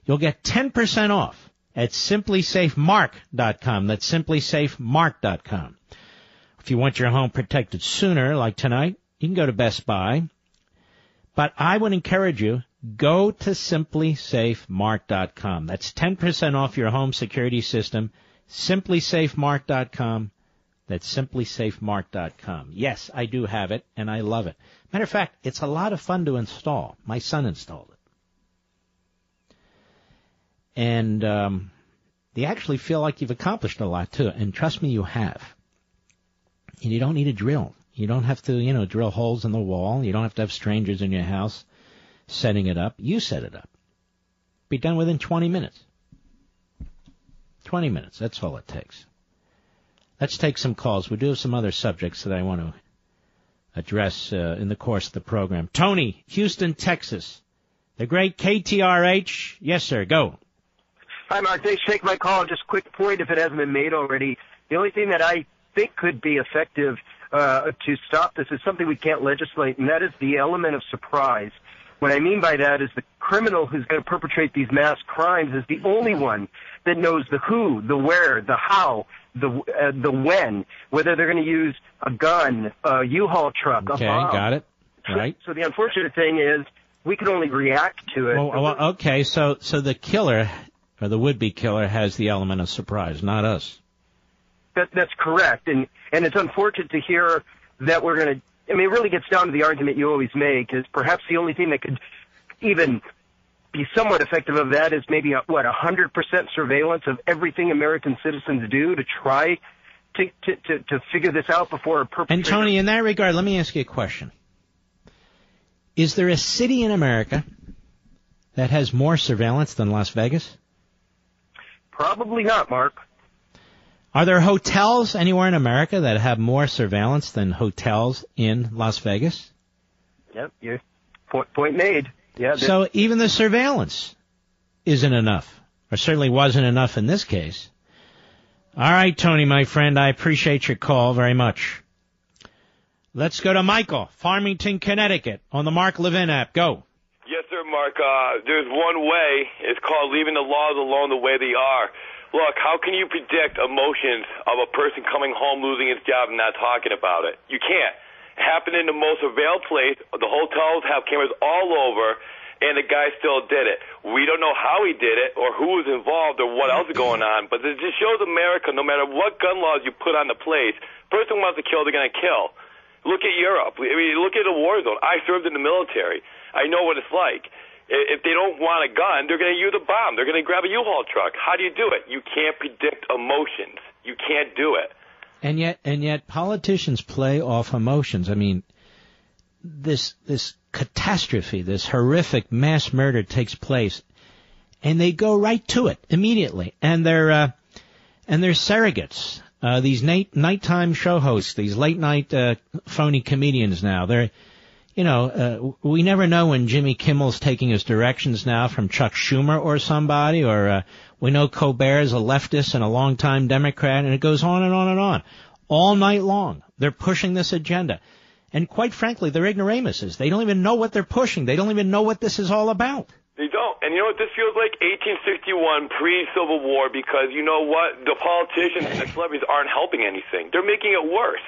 You'll get 10% off at simplisafemark.com. That's simplisafemark.com. If you want your home protected sooner, like tonight, you can go to Best Buy. But I would encourage you, go to simplisafemark.com. That's 10% off your home security system. Simplisafemark.com. That's simplisafemark.com. Yes, I do have it, and I love it. Matter of fact, it's a lot of fun to install. My son installed it. And um, you actually feel like you've accomplished a lot, too. And trust me, you have. And you don't need a drill. You don't have to, you know, drill holes in the wall. You don't have to have strangers in your house setting it up. You set it up. Be done within 20 minutes. 20 minutes. That's all it takes. Let's take some calls. We do have some other subjects that I want to address uh, in the course of the program. Tony, Houston, Texas. The great KTRH. Yes, sir. Go. Hi, Mark. Thanks for taking my call. Just a quick point, if it hasn't been made already. The only thing that I think could be effective uh, to stop this is something we can't legislate, and that is the element of surprise. What I mean by that is the criminal who's going to perpetrate these mass crimes is the only one that knows the who, the where, the how, the uh, the when, whether they're going to use a gun, a U-Haul truck, Okay, a bomb. Okay, got it. Right. So the unfortunate thing is we can only react to it. Well, well, okay, so so the killer or the would-be killer has the element of surprise, not us. That, that's correct, and and it's unfortunate to hear that we're going to. I mean, it really gets down to the argument you always make, is perhaps the only thing that could even be somewhat effective of that is maybe a, what a hundred percent surveillance of everything American citizens do to try to to to, to figure this out before a perpetrator. And Tony, in that regard, let me ask you a question. Is there a city in America that has more surveillance than Las Vegas? Probably not, Mark. Are there hotels anywhere in America that have more surveillance than hotels in Las Vegas? Yep, you point point made. Yeah. So even the surveillance isn't enough, or certainly wasn't enough in this case. All right, Tony, my friend, I appreciate your call very much. Let's go to Michael, Farmington, Connecticut, on the Mark Levin app. Go. Yes, sir, Mark. Uh, there's one way. It's called leaving the laws alone the way they are. Look, how can you predict emotions of a person coming home losing his job and not talking about it? You can't. It happened in the most surveilled place. The hotels have cameras all over, and the guy still did it. We don't know how he did it or who was involved or what else is going on, but it just shows America, no matter what gun laws you put on the place, person wants to kill, they're going to kill. Look at Europe. I mean, look at a war zone. I served in the military. I know what it's like. If they don't want a gun, they're going to use a bomb. They're going to grab a U-Haul truck. How do you do it? You can't predict emotions. You can't do it. And yet, and yet, politicians play off emotions. I mean, this this catastrophe, this horrific mass murder takes place, and they go right to it immediately. And they're uh, and they're surrogates. Uh, these night nighttime show hosts, these late night uh, phony comedians. Now they're, you know, uh, we never know when Jimmy Kimmel's taking his directions now from Chuck Schumer or somebody, or uh, we know Colbert is a leftist and a longtime Democrat, and it goes on and on and on, all night long. They're pushing this agenda, and quite frankly, they're ignoramuses. They don't even know what they're pushing. They don't even know what this is all about. They don't. And you know what? This feels like 1861 pre-Civil War because you know what? The politicians and the celebrities aren't helping anything. They're making it worse.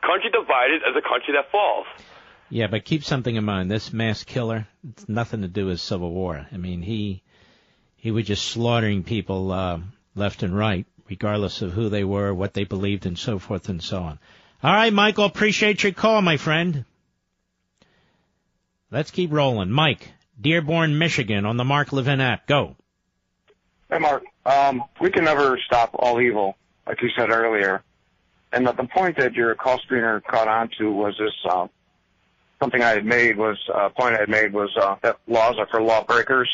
Country divided as a country that falls. Yeah, but keep something in mind. This mass killer, it's nothing to do with Civil War. I mean, he he was just slaughtering people uh, left and right, regardless of who they were, what they believed, and so forth and so on. All right, Michael, appreciate your call, my friend. Let's keep rolling. Mike, Dearborn, Michigan, on the Mark Levin app. Go. Hey, Mark. Um, we can never stop all evil, like you said earlier. And the, the point that your call screener caught on to was this, uh, something I had made was, uh, point I had made was, uh, that laws are for lawbreakers.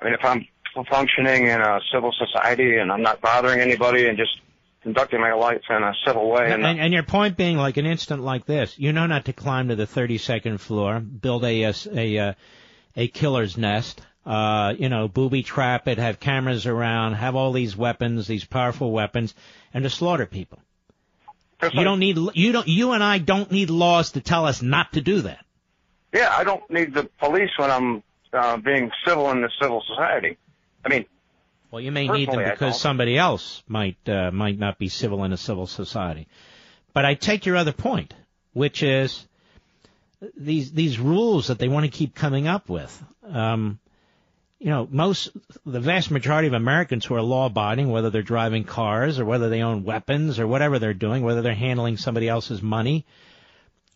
I mean, if I'm functioning in a civil society and I'm not bothering anybody and just conducting my life in a civil way And, and, and your point being, like an instant like this, you know not to climb to the 32nd floor, build a a a, uh, a killer's nest, uh, you know, booby trap it, have cameras around, have all these weapons, these powerful weapons, and to slaughter people. You don't need you don't you and I don't need laws to tell us not to do that. yeah, I don't need the police when I'm, uh, being civil in the civil society. I mean, Well, you may need them because somebody else might uh, might not be civil in a civil society. But I take your other point, which is these these rules that they want to keep coming up with. Um, you know, most the vast majority of Americans who are law-abiding, whether they're driving cars or whether they own weapons or whatever they're doing, whether they're handling somebody else's money,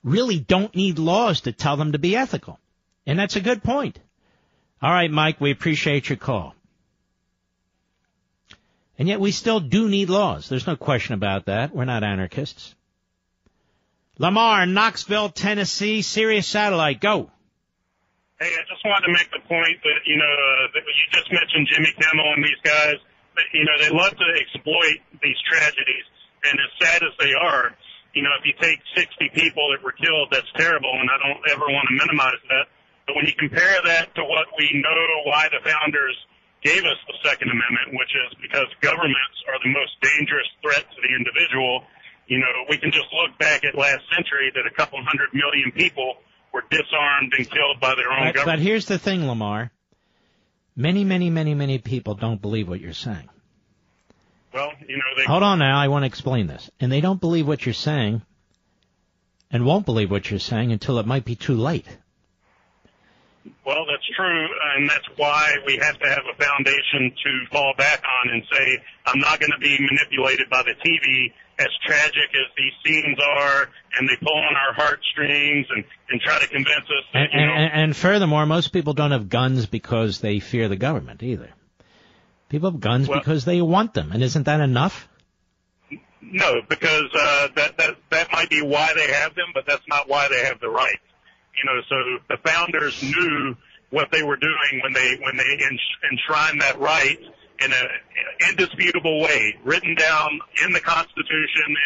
really don't need laws to tell them to be ethical. And that's a good point. All right, Mike, we appreciate your call. And yet we still do need laws. There's no question about that. We're not anarchists. Lamar, Knoxville, Tennessee, Sirius Satellite, go. Hey, I just wanted to make the point that, you know, uh, that you just mentioned Jimmy Kimmel and these guys, that, you know, they love to exploit these tragedies. And as sad as they are, you know, if you take 60 people that were killed, that's terrible, and I don't ever want to minimize that. But when when you compare that to what we know why the founders gave us the Second Amendment, which is because governments are the most dangerous threat to the individual, you know, we can just look back at last century that a couple hundred million people were disarmed and killed by their own But, government. but here's the thing, Lamar. Many, many, many, many people don't believe what you're saying. Well, you know, they Hold on now, I want to explain this. And they don't believe what you're saying and won't believe what you're saying until it might be too late. Well, that's true, and that's why we have to have a foundation to fall back on and say, I'm not going to be manipulated by the TV, as tragic as these scenes are, and they pull on our heartstrings and, and try to convince us that, And, you know, and, and furthermore, most people don't have guns because they fear the government either. People have guns because they want them, and isn't that enough? no, because uh, that, that, that might be why they have them, but that's not why they have the right. You know, so the founders knew what they were doing when they when they ens- enshrined that right in an indisputable way, written down in the Constitution,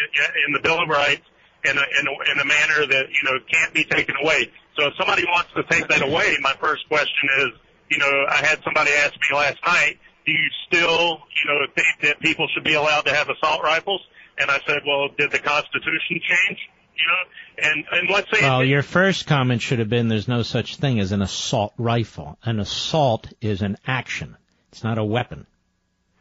in the Bill of Rights, in a, in a, in a manner that you know can't be taken away. So if somebody wants to take that away, my first question is, you know, I had somebody ask me last night, do you still, you know, think that people should be allowed to have assault rifles? And I said, well, did the Constitution change? You know, and and let's say Well, your first comment should have been there's no such thing as an assault rifle. An assault is an action. It's not a weapon.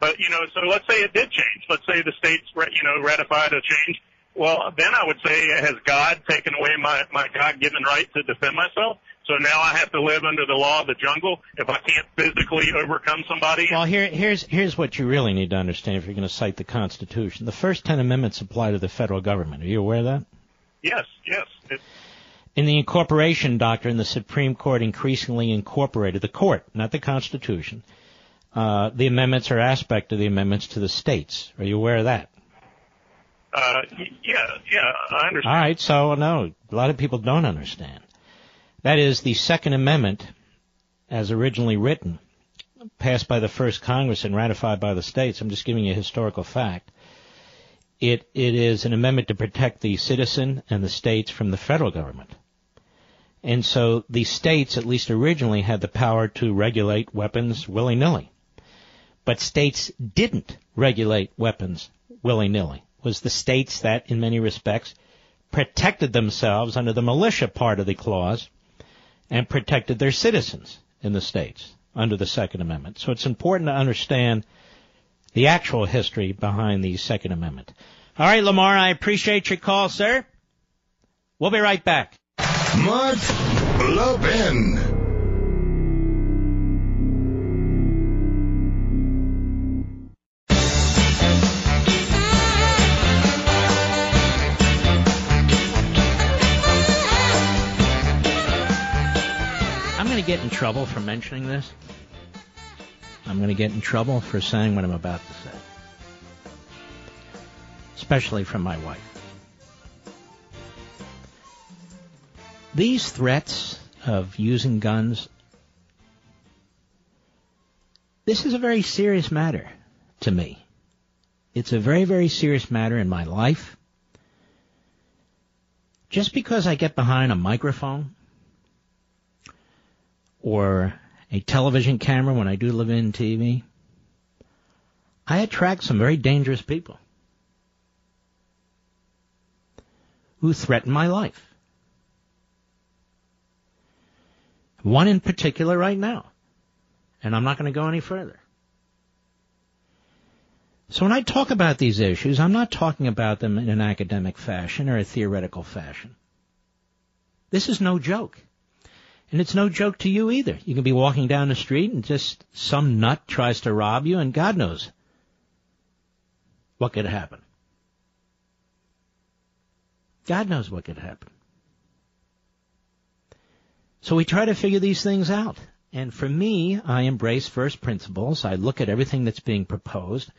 But you know, so let's say it did change. Let's say the states, you know, ratified a change. Well, then I would say, has God taken away my my God-given right to defend myself? So now I have to live under the law of the jungle if I can't physically overcome somebody. Well, here, here's here's what you really need to understand if you're going to cite the Constitution. The first ten amendments apply to the federal government. Are you aware of that? Yes, yes. It, In the incorporation doctrine, the Supreme Court increasingly incorporated the court, not the Constitution. Uh, the amendments are aspect of the amendments to the states. Are you aware of that? uh, yeah, yeah, I understand. All right, so no, a lot of people don't understand. That is, the Second Amendment, as originally written, passed by the first Congress and ratified by the states. I'm just giving you a historical fact. It it is an amendment to protect the citizen and the states from the federal government. And so the states, at least originally, had the power to regulate weapons willy nilly. But states didn't regulate weapons willy nilly. It was the states that, in many respects, protected themselves under the militia part of the clause and protected their citizens in the states under the Second Amendment. So it's important to understand the actual history behind the Second Amendment. All right, Lamar, I appreciate your call, sir. We'll be right back. Mark Levin. Get in trouble for mentioning this. I'm going to get in trouble for saying what I'm about to say. Especially from my wife. These threats of using guns, this is a very serious matter to me. It's a very, very serious matter in my life. Just because I get behind a microphone or a television camera when I do live in TV, I attract some very dangerous people who threaten my life. One in particular right now. And I'm not going to go any further. So when I talk about these issues, I'm not talking about them in an academic fashion or a theoretical fashion. This is no joke. And it's no joke to you either. You can be walking down the street and just some nut tries to rob you and God knows what could happen. God knows what could happen. So we try to figure these things out. And for me, I embrace first principles. I look at everything that's being proposed,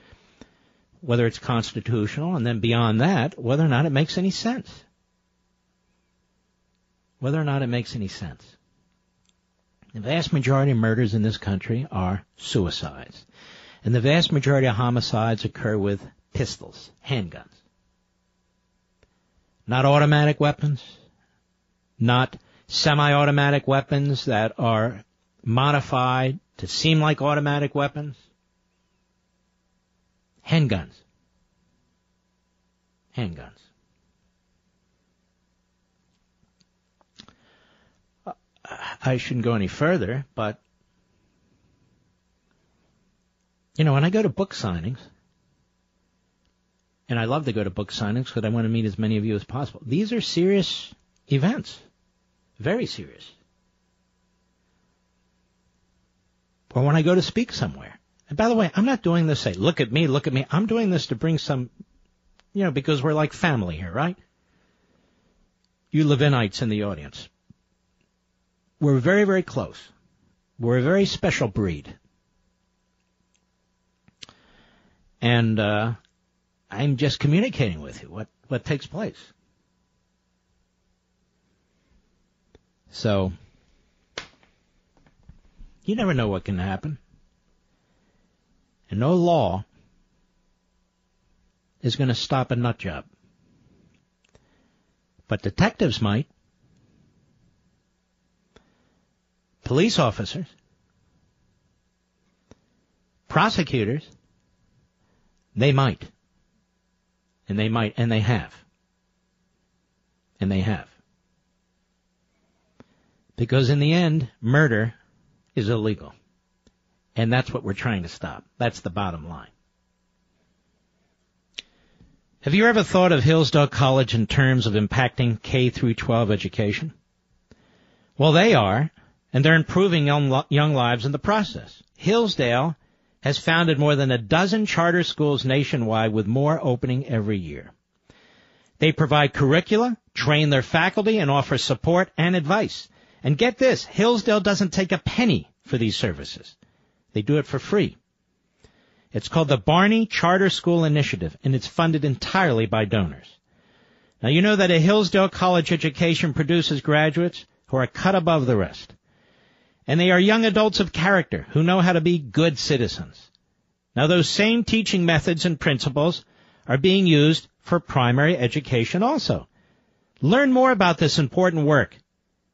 whether it's constitutional, and then beyond that, whether or not it makes any sense. Whether or not it makes any sense. The vast majority of murders in this country are suicides. And the vast majority of homicides occur with pistols, handguns. Not automatic weapons, not semi-automatic weapons that are modified to seem like automatic weapons. Handguns. Handguns. Uh, I shouldn't go any further, but you know, when I go to book signings, and I love to go to book signings because I want to meet as many of you as possible. These are serious events. Very serious. Or when I go to speak somewhere. And by the way, I'm not doing this say, look at me, look at me. I'm doing this to bring some, you know, because we're like family here, right? You Levinites in the audience. We're very, very close. We're a very special breed. And, uh, I'm just communicating with you what, what takes place. So, you never know what can happen. And no law is going to stop a nut job. But detectives might. Police officers. Prosecutors. They might. And they might, and they have. And they have. Because in the end, murder is illegal. And that's what we're trying to stop. That's the bottom line. Have you ever thought of Hillsdale College in terms of impacting K through 12 education? Well, they are, and they're improving young, lives in the process. Hillsdale has founded more than a dozen charter schools nationwide with more opening every year. They provide curricula, train their faculty, and offer support and advice. And get this, Hillsdale doesn't take a penny for these services. They do it for free. It's called the Barney Charter School Initiative, and it's funded entirely by donors. Now you know that a Hillsdale College education produces graduates who are cut above the rest. And they are young adults of character who know how to be good citizens. Now those same teaching methods and principles are being used for primary education also. Learn more about this important work.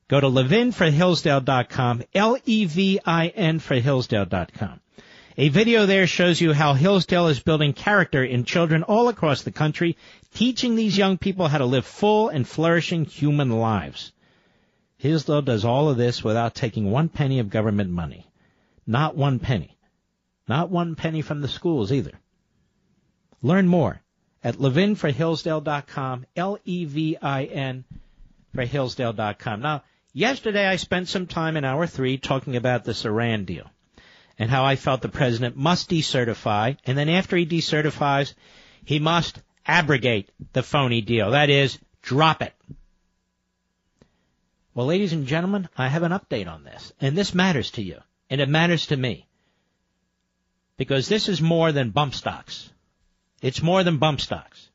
Go to levinforhillsdale.com, L-E-V-I-N for Hillsdale.com. A video there shows you how Hillsdale is building character in children all across the country, teaching these young people how to live full and flourishing human lives. Hillsdale does all of this without taking one penny of government money. Not one penny. Not one penny from the schools either. Learn more at levinforhillsdale.com, L-E-V-I-N for Hillsdale.com. Now, yesterday I spent some time in hour three talking about this Iran deal and how I felt the president must decertify, and then after he decertifies, he must abrogate the phony deal. That is, drop it. Well, ladies and gentlemen, I have an update on this, and this matters to you, and it matters to me. Because this is more than bump stocks. It's more than bump stocks.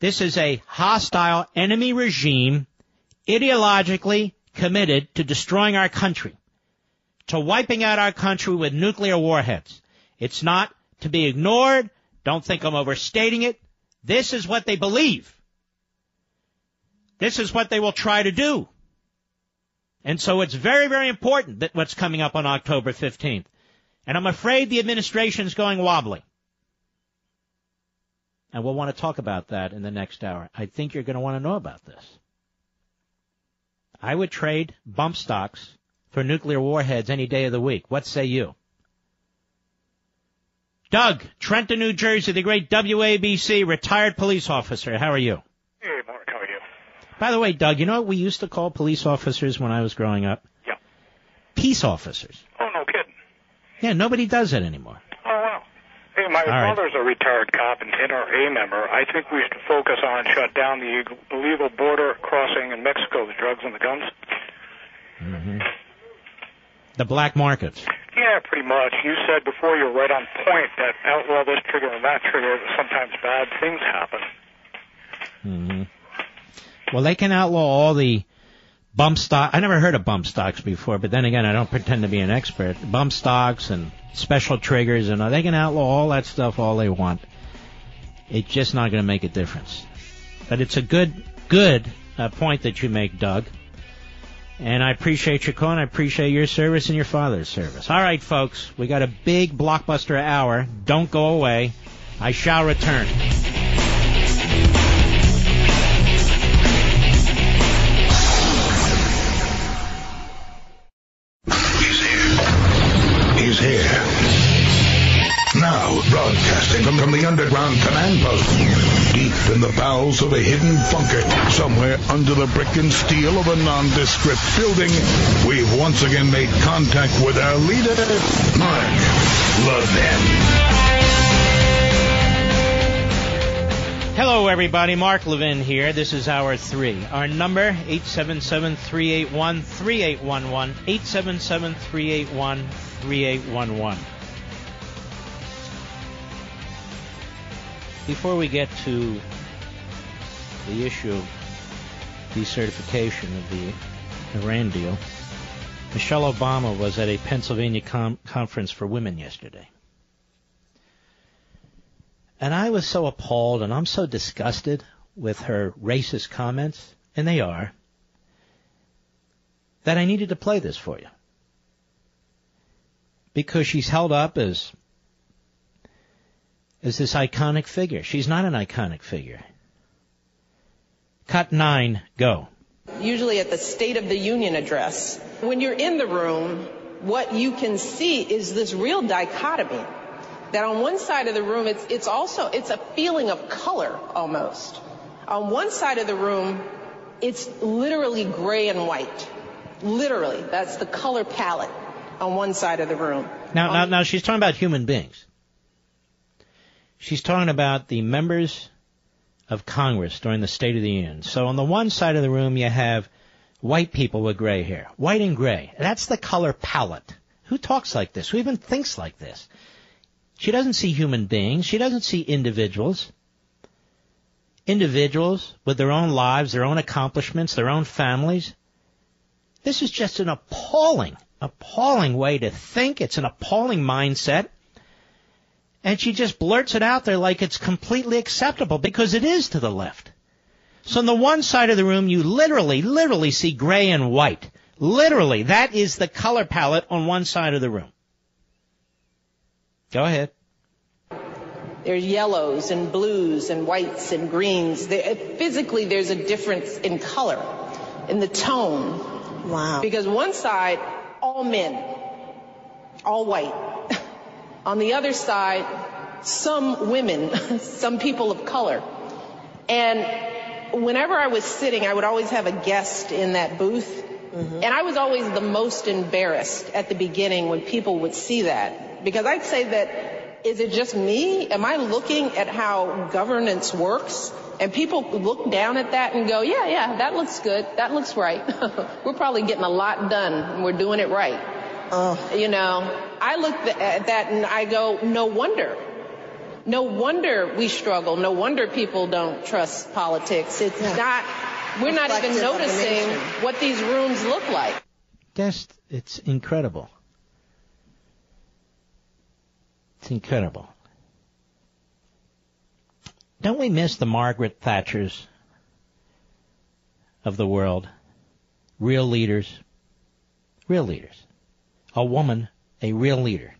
This is a hostile enemy regime, ideologically committed to destroying our country, to wiping out our country with nuclear warheads. It's not to be ignored. Don't think I'm overstating it. This is what they believe. This is what they will try to do. And so it's very, very important that what's coming up on October 15th. And I'm afraid the administration is going wobbly. And we'll want to talk about that in the next hour. I think you're going to want to know about this. I would trade bump stocks for nuclear warheads any day of the week. What say you? Doug, Trenton, New Jersey, the great WABC retired police officer. How are you? Hey, Mark, how are you? By the way, Doug, you know what we used to call police officers when I was growing up? Yeah. Peace officers. Oh, no kidding. Yeah, nobody does that anymore. Oh, wow. Hey, my All right. father's a retired cop and NRA member. I think we should focus on shut down the illegal border crossing in Mexico, the drugs and the guns. hmm The black markets. Yeah, pretty much. You said before you're right on point that outlaw this trigger and that trigger, sometimes bad things happen. hmm Well, they can outlaw all the bump stock. I never heard of bump stocks before, but then again, I don't pretend to be an expert. Bump stocks and special triggers and all, they can outlaw all that stuff all they want. It's just not going to make a difference. But it's a good, good uh, point that you make, Doug. And I appreciate your call, and I appreciate your service and your father's service. All right, folks, we got a big blockbuster hour. Don't go away. I shall return. Underground command post, deep in the bowels of a hidden bunker, somewhere under the brick and steel of a nondescript building, we've once again made contact with our leader, Mark Levin. Hello, everybody. Mark Levin here. This is hour three. Our number, 877-381-3811, 877-381-3811. Before we get to the issue of decertification of the Iran deal, Michelle Obama was at a Pennsylvania com- conference for women yesterday. And I was so appalled and I'm so disgusted with her racist comments, and they are, that I needed to play this for you. Because she's held up as as this iconic figure. She's not an iconic figure. Cut nine, go. Usually at the State of the Union address, when you're in the room, what you can see is this real dichotomy that on one side of the room it's it's also it's a feeling of color almost. On one side of the room it's literally gray and white. Literally, that's the color palette on one side of the room. Now, now, now she's talking about human beings. She's talking about the members of Congress during the State of the Union. So on the one side of the room you have white people with gray hair. White and gray. That's the color palette. Who talks like this? Who even thinks like this? She doesn't see human beings. She doesn't see individuals. Individuals with their own lives, their own accomplishments, their own families. This is just an appalling, appalling way to think. It's an appalling mindset. And she just blurts it out there like it's completely acceptable because it is to the left. So on the one side of the room, you literally, literally see gray and white. Literally, that is the color palette on one side of the room. Go ahead. There's yellows and blues and whites and greens. There, uh, physically, there's a difference in color, in the tone. Wow. Because one side, all men, all white. On the other side, some women, some people of color. And whenever I was sitting, I would always have a guest in that booth. Mm-hmm. And I was always the most embarrassed at the beginning when people would see that. Because I'd say that, is it just me? Am I looking at how governance works? And people look down at that and go, yeah, yeah, that looks good. That looks right. we're probably getting a lot done and we're doing it right. Oh. You know, I look at that and I go, no wonder. No wonder we struggle. No wonder people don't trust politics. It's not, we're not even Reflective the noticing what these rooms look like. Just, it's incredible. It's incredible. Don't we miss the Margaret Thatchers of the world? Real leaders. Real leaders. A woman, a real leader.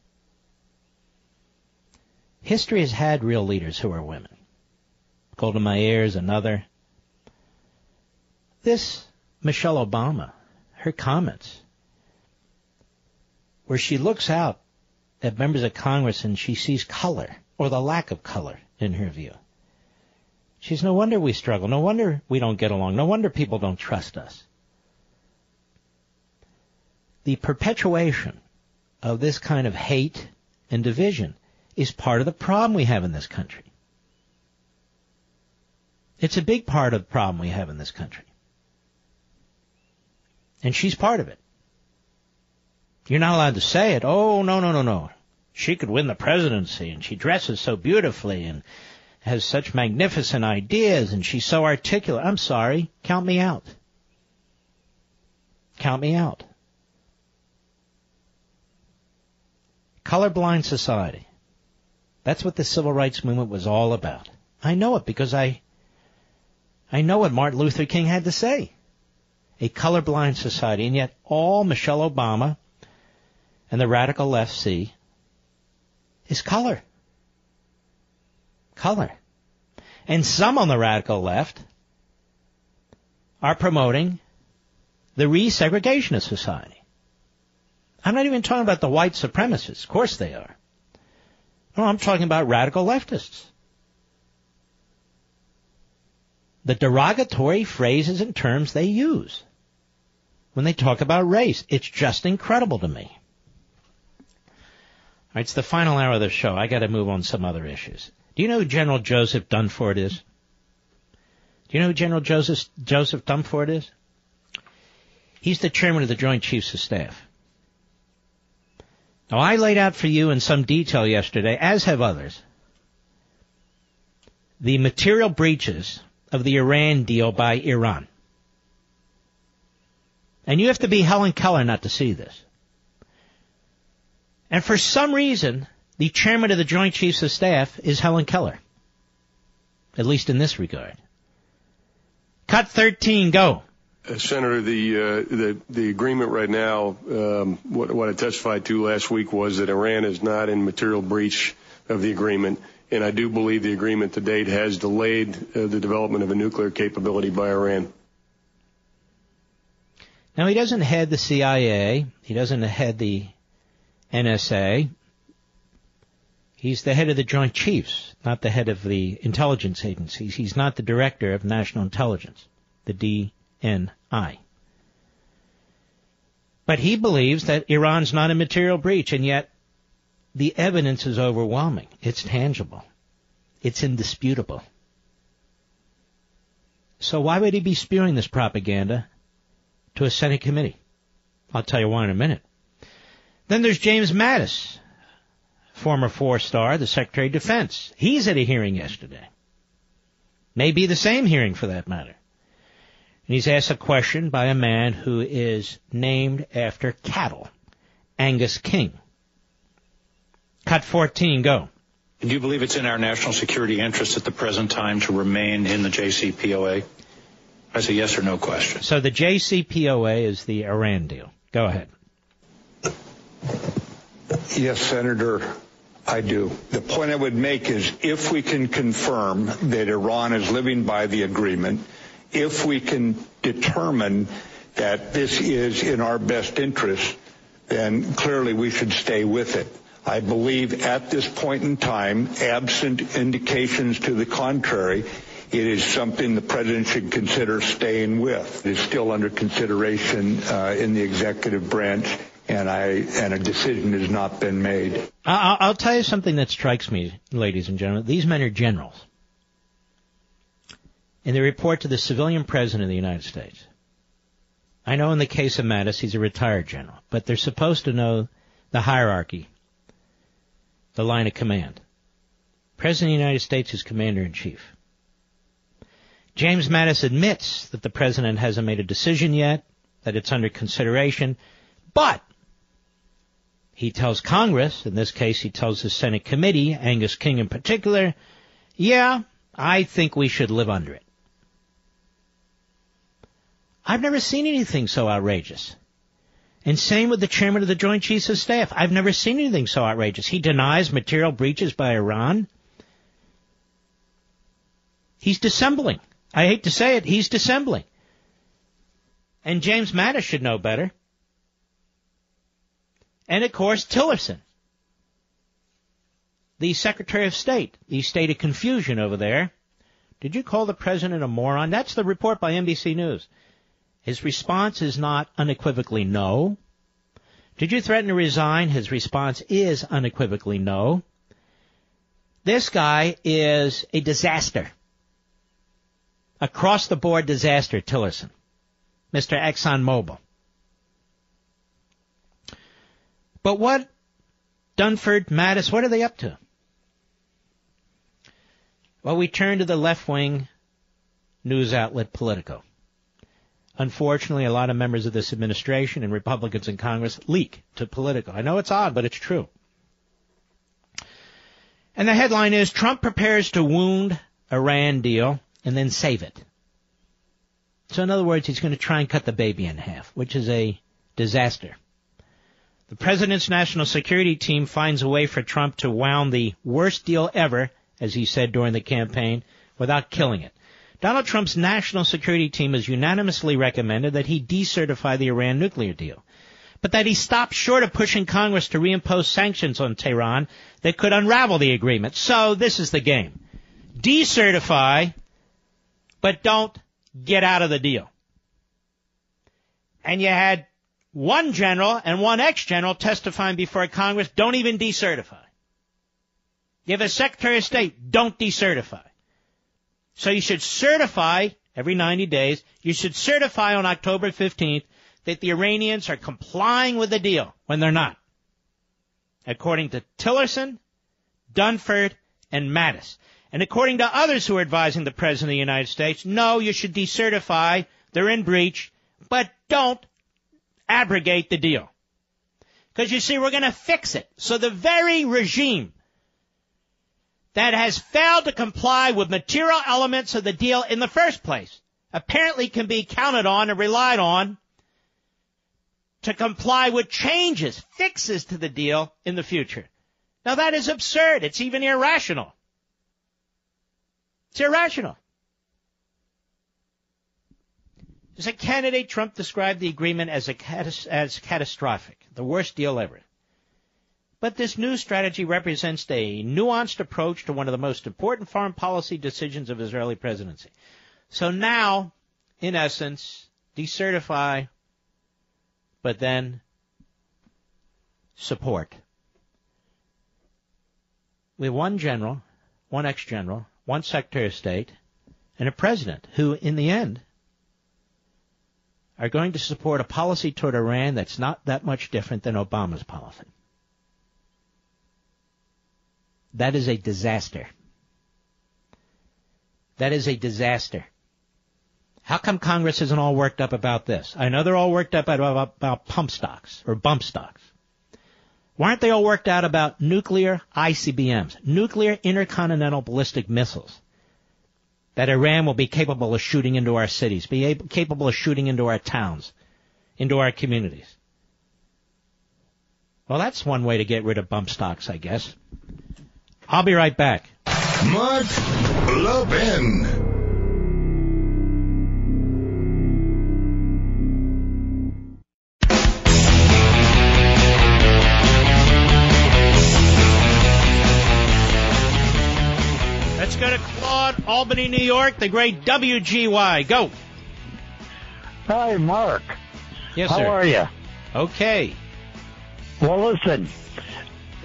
History has had real leaders who are women. Golda Meir is another. This Michelle Obama, her comments, where she looks out at members of Congress and she sees color, or the lack of color in her view. She's no wonder we struggle. No wonder we don't get along. No wonder people don't trust us. The perpetuation of this kind of hate and division is part of the problem we have in this country. It's a big part of the problem we have in this country. And she's part of it. You're not allowed to say it. Oh, no, no, no, no. She could win the presidency and she dresses so beautifully and has such magnificent ideas and she's so articulate. I'm sorry. Count me out. Count me out. Colorblind society. That's what the civil rights movement was all about. I know it because I, I know what Martin Luther King had to say. a colorblind society, and yet all Michelle Obama and the radical left see is color. Color. And some on the radical left are promoting the resegregation of society. I'm not even talking about the white supremacists. Of course they are. No, I'm talking about radical leftists. The derogatory phrases and terms they use when they talk about race. It's just incredible to me. All right, it's the final hour of the show. I got to move on some other issues. Do you know who General Joseph Dunford is? Do you know who General Joseph Joseph Dunford is? He's the chairman of the Joint Chiefs of Staff. Now, I laid out for you in some detail yesterday, as have others, the material breaches of the Iran deal by Iran. And you have to be Helen Keller not to see this. And for some reason, the chairman of the Joint Chiefs of Staff is Helen Keller. At least in this regard. Cut 13, go. Uh, Senator, the, uh, the the agreement right now, um, what, what I testified to last week was that Iran is not in material breach of the agreement, and I do believe the agreement to date has delayed uh, the development of a nuclear capability by Iran. Now he doesn't head the CIA. He doesn't head the NSA. He's the head of the Joint Chiefs, not the head of the intelligence agencies. He's not the director of national intelligence, the DNI. But he believes that Iran's not a material breach, and yet the evidence is overwhelming. It's tangible. It's indisputable. So why would he be spewing this propaganda to a Senate committee? I'll tell you why in a minute. Then there's James Mattis, former four-star, the Secretary of Defense. He's at a hearing yesterday. Maybe the same hearing for that matter. And he's asked a question by a man who is named after cattle, Angus King. Cut 14, go. Do you believe it's in our national security interest at the present time to remain in the JCPOA? That's a yes or no question. So the JCPOA is the Iran deal. Go ahead. Yes, Senator, I do. The point I would make is if we can confirm that Iran is living by the agreement, if we can determine that this is in our best interest, then clearly we should stay with it. I believe at this point in time, absent indications to the contrary, it is something the president should consider staying with. It is still under consideration uh, in the executive branch, and I and a decision has not been made. I'll, I'll tell you something that strikes me, ladies and gentlemen. These men are generals, and they report to the civilian president of the United States. I know in the case of Mattis, he's a retired general, but they're supposed to know the hierarchy, the line of command. President of the United States is commander in chief. James Mattis admits that the president hasn't made a decision yet, that it's under consideration, but he tells Congress, in this case he tells the Senate committee, Angus King in particular, yeah, I think we should live under it. I've never seen anything so outrageous. And same with the chairman of the Joint Chiefs of Staff. I've never seen anything so outrageous. He denies material breaches by Iran. He's dissembling. I hate to say it, he's dissembling. And James Mattis should know better. And of course, Tillerson, the Secretary of State, the state of confusion over there. Did you call the president a moron? That's the report by NBC News. His response is not unequivocally no. Did you threaten to resign? His response is unequivocally no. This guy is a disaster. Across the board disaster, Tillerson. Mr. ExxonMobil. But what, Dunford, Mattis, what are they up to? Well, we turn to the left wing news outlet Politico. Unfortunately, a lot of members of this administration and Republicans in Congress leak to Politico. I know it's odd, but it's true. And the headline is Trump prepares to wound Iran deal and then save it. So in other words, he's going to try and cut the baby in half, which is a disaster. The president's national security team finds a way for Trump to wound the worst deal ever, as he said during the campaign, without killing it. Donald Trump's national security team has unanimously recommended that he decertify the Iran nuclear deal, but that he stop short of pushing Congress to reimpose sanctions on Tehran that could unravel the agreement. So this is the game. Decertify, but don't get out of the deal. And you had one general and one ex-general testifying before Congress, don't even decertify. You have a Secretary of State, don't decertify. So you should certify every 90 days, you should certify on October 15th that the Iranians are complying with the deal when they're not. According to Tillerson, Dunford, and Mattis. And according to others who are advising the President of the United States, no, you should decertify, they're in breach, but don't abrogate the deal. Because you see, we're going to fix it. So the very regime that has failed to comply with material elements of the deal in the first place apparently can be counted on and relied on to comply with changes, fixes to the deal in the future. Now that is absurd. It's even irrational. It's irrational. As a candidate, Trump described the agreement as, a as catastrophic, the worst deal ever. But this new strategy represents a nuanced approach to one of the most important foreign policy decisions of Israeli presidency. So now, in essence, decertify, but then support. We have one general, one ex-general, one secretary of state, and a president who, in the end, are going to support a policy toward Iran that's not that much different than Obama's policy. That is a disaster. That is a disaster. How come Congress isn't all worked up about this? I know they're all worked up about, about pump stocks or bump stocks. Why aren't they all worked out about nuclear ICBMs, nuclear intercontinental ballistic missiles? that Iran will be capable of shooting into our cities, be able, capable of shooting into our towns, into our communities. Well, that's one way to get rid of bump stocks, I guess. I'll be right back. Mark Levin. Let's go to Claude, Albany, New York, the great WGY. Go. Hi, Mark. Yes, How sir. How are you? Okay. Well, listen,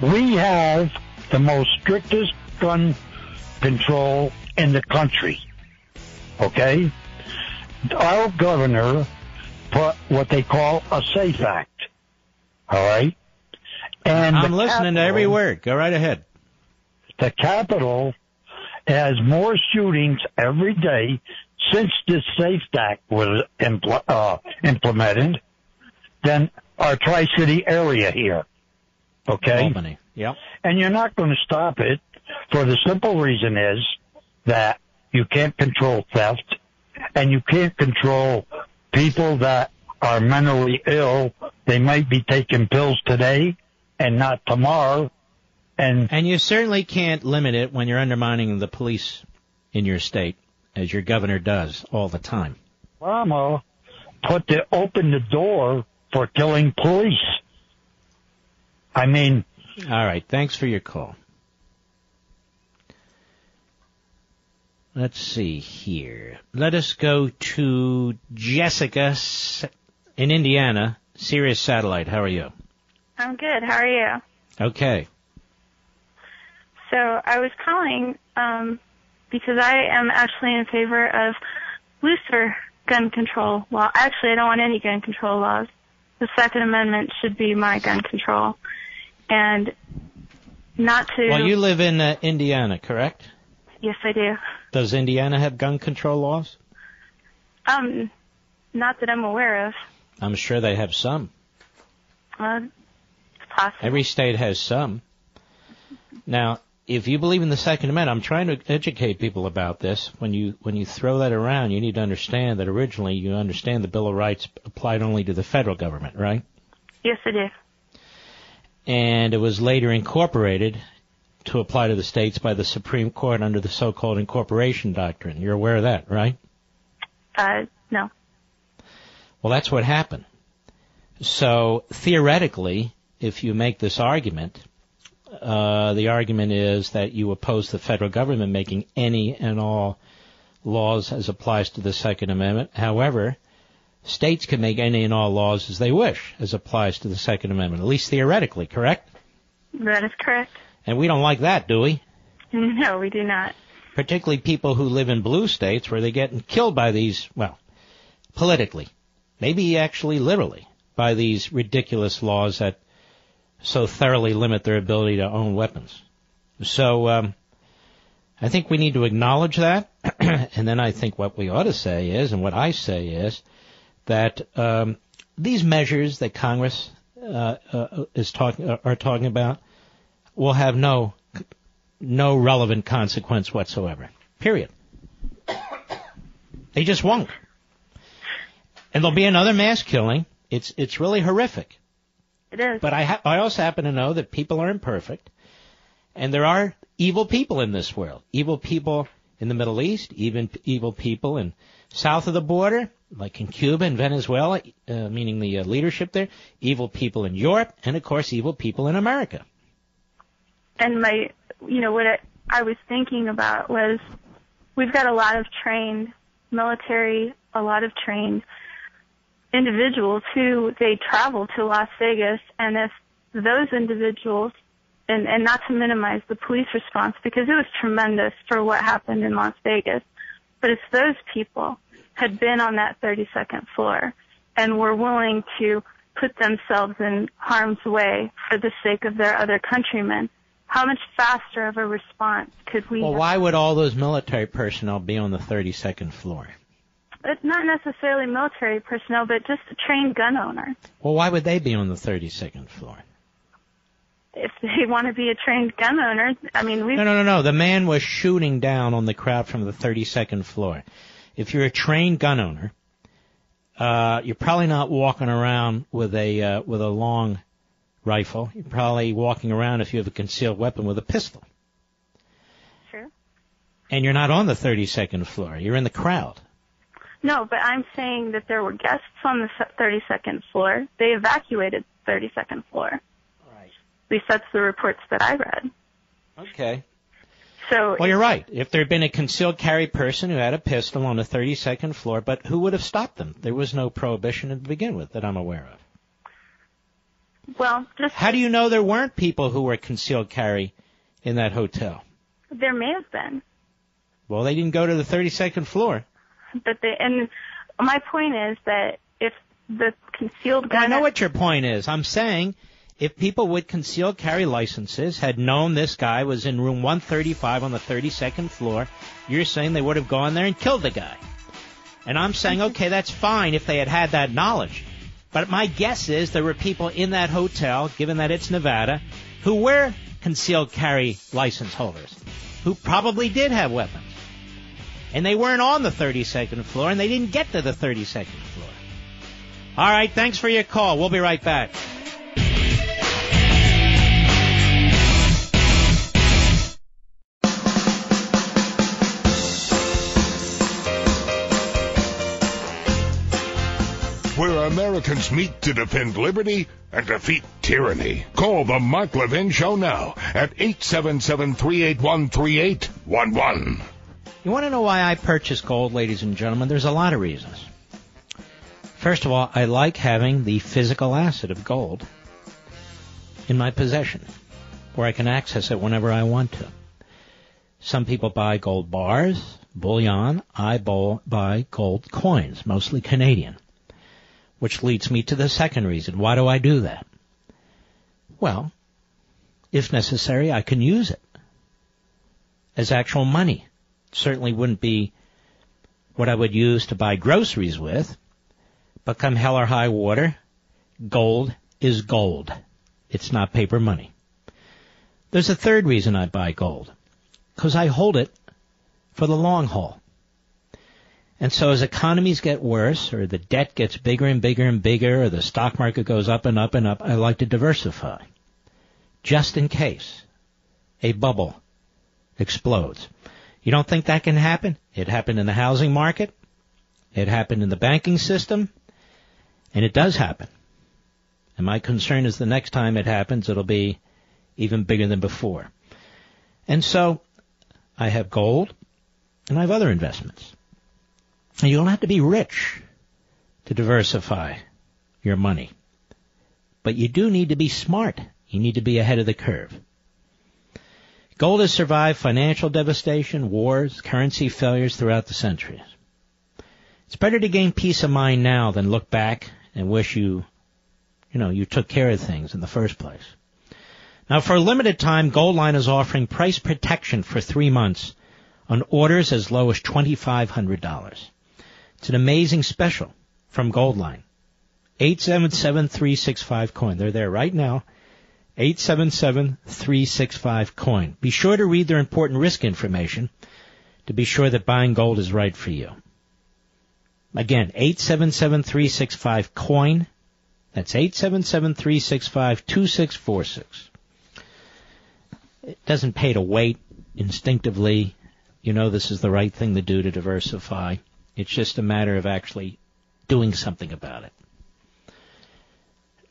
we have the most strictest gun control in the country. Okay? Our governor put what they call a SAFE Act. All right? And I'm listening to every word. Go right ahead. the Capitol has more shootings every day since this SAFE Act was impl- uh, implemented than our Tri-City area here. Okay? Albany. Yep. And you're not going to stop it for the simple reason is that you can't control theft and you can't control people that are mentally ill. They might be taking pills today and not tomorrow. And And you certainly can't limit it when you're undermining the police in your state, as your governor does all the time. Obama put the open the door for killing police. I mean, All right. Thanks for your call. Let's see here. Let us go to Jessica in Indiana, Sirius Satellite. How are you? I'm good. How are you? Okay. So I was calling um, because I am actually in favor of looser gun control law. Actually, I don't want any gun control laws. The Second Amendment should be my gun control, and not to. Well, you live in uh, Indiana, correct? Yes, I do. Does Indiana have gun control laws? Um, not that I'm aware of. I'm sure they have some. Uh, it's possible. Every state has some. Now, if you believe in the Second Amendment, I'm trying to educate people about this. When you when you throw that around, you need to understand that originally you understand the Bill of Rights applied only to the federal government, right? Yes, I do. And it was later incorporated to apply to the states by the Supreme Court under the so-called incorporation doctrine. You're aware of that, right? Uh, no. Well, that's what happened. So theoretically, if you make this argument, uh, the argument is that you oppose the federal government making any and all laws as applies to the Second Amendment. However, states can make any and all laws as they wish as applies to the Second Amendment, at least theoretically, correct? That is correct. And we don't like that, do we? No, we do not. Particularly people who live in blue states where they're getting killed by these, well, politically, maybe actually literally, by these ridiculous laws that so thoroughly limit their ability to own weapons. So, um, I think we need to acknowledge that, and then I think what we ought to say is, and what I say is, that um, these measures that Congress uh, uh, is talking are talking about will have no no relevant consequence whatsoever. Period. They just won't. And there'll be another mass killing. It's it's really horrific. It is. But I ha- I also happen to know that people are imperfect, and there are evil people in this world. Evil people in the Middle East, even evil people in south of the border, like in Cuba and Venezuela, uh, meaning the uh, leadership there. Evil people in Europe, and of course, evil people in America. And my, you know, what I, I was thinking about was we've got a lot of trained military, a lot of trained individuals who they travel to Las Vegas and if those individuals and, and not to minimize the police response because it was tremendous for what happened in Las Vegas, but it's those people had been on that 32nd floor and were willing to put themselves in harm's way for the sake of their other countrymen, how much faster of a response could we Well, have? why would all those military personnel be on the 32nd floor? It's not necessarily military personnel, but just a trained gun owner. Well, why would they be on the 32nd floor? If they want to be a trained gun owner, I mean, we No, no, no, no. The man was shooting down on the crowd from the 32nd floor. If you're a trained gun owner, uh, you're probably not walking around with a uh, with a long rifle. You're probably walking around if you have a concealed weapon with a pistol. Sure. And you're not on the 32nd floor. You're in the crowd. No, but I'm saying that there were guests on the 32nd floor. They evacuated the 32nd floor. Right. At least that's the reports that I read. Okay. So Well, you're right. If there had been a concealed carry person who had a pistol on the 32nd floor, but who would have stopped them? There was no prohibition to begin with that I'm aware of. Well, just How do you know there weren't people who were concealed carry in that hotel? there may have been, Well, they didn't go to the 32nd floor. but they and my point is that if the concealed Well, I know what your point is. I'm saying if people with concealed carry licenses had known this guy was in room 135 on the 32nd floor, you're saying they would have gone there and killed the guy. And I'm saying, mm-hmm. okay, that's fine if they had had that knowledge. But my guess is there were people in that hotel, given that it's Nevada, who were concealed carry license holders, who probably did have weapons. And they weren't on the 32nd floor, and they didn't get to the 32nd floor. All right, thanks for your call. We'll be right back. Where Americans meet to defend liberty and defeat tyranny. Call the Mark Levin Show now at 877-381-3811. You want to know why I purchase gold, ladies and gentlemen? There's a lot of reasons. First of all, I like having the physical asset of gold in my possession, where I can access it whenever I want to. Some people buy gold bars, bullion. I buy gold coins, mostly Canadian. Which leads me to the second reason. Why do I do that? Well, if necessary, I can use it as actual money. Certainly wouldn't be what I would use to buy groceries with, but come hell or high water, gold is gold. It's not paper money. There's a third reason I buy gold. Because I hold it for the long haul. And so as economies get worse, or the debt gets bigger and bigger and bigger, or the stock market goes up and up and up, I like to diversify. Just in case a bubble explodes. You don't think that can happen? It happened in the housing market. It happened in the banking system. And it does happen. And my concern is the next time it happens, it'll be even bigger than before. And so I have gold and I have other investments. You don't have to be rich to diversify your money. But you do need to be smart. You need to be ahead of the curve. Gold has survived financial devastation, wars, currency failures throughout the centuries. It's better to gain peace of mind now than look back and wish you, you know, you took care of things in the first place. Now for a limited time, Goldline is offering price protection for three months on orders as low as $2,500. It's an amazing special from Goldline. 877-365 coin. They're there right now. 877-365 coin. Be sure to read their important risk information to be sure that buying gold is right for you. Again, 877-365 coin. That's 877-365-2646. It doesn't pay to wait instinctively. You know this is the right thing to do to diversify. It's just a matter of actually doing something about it.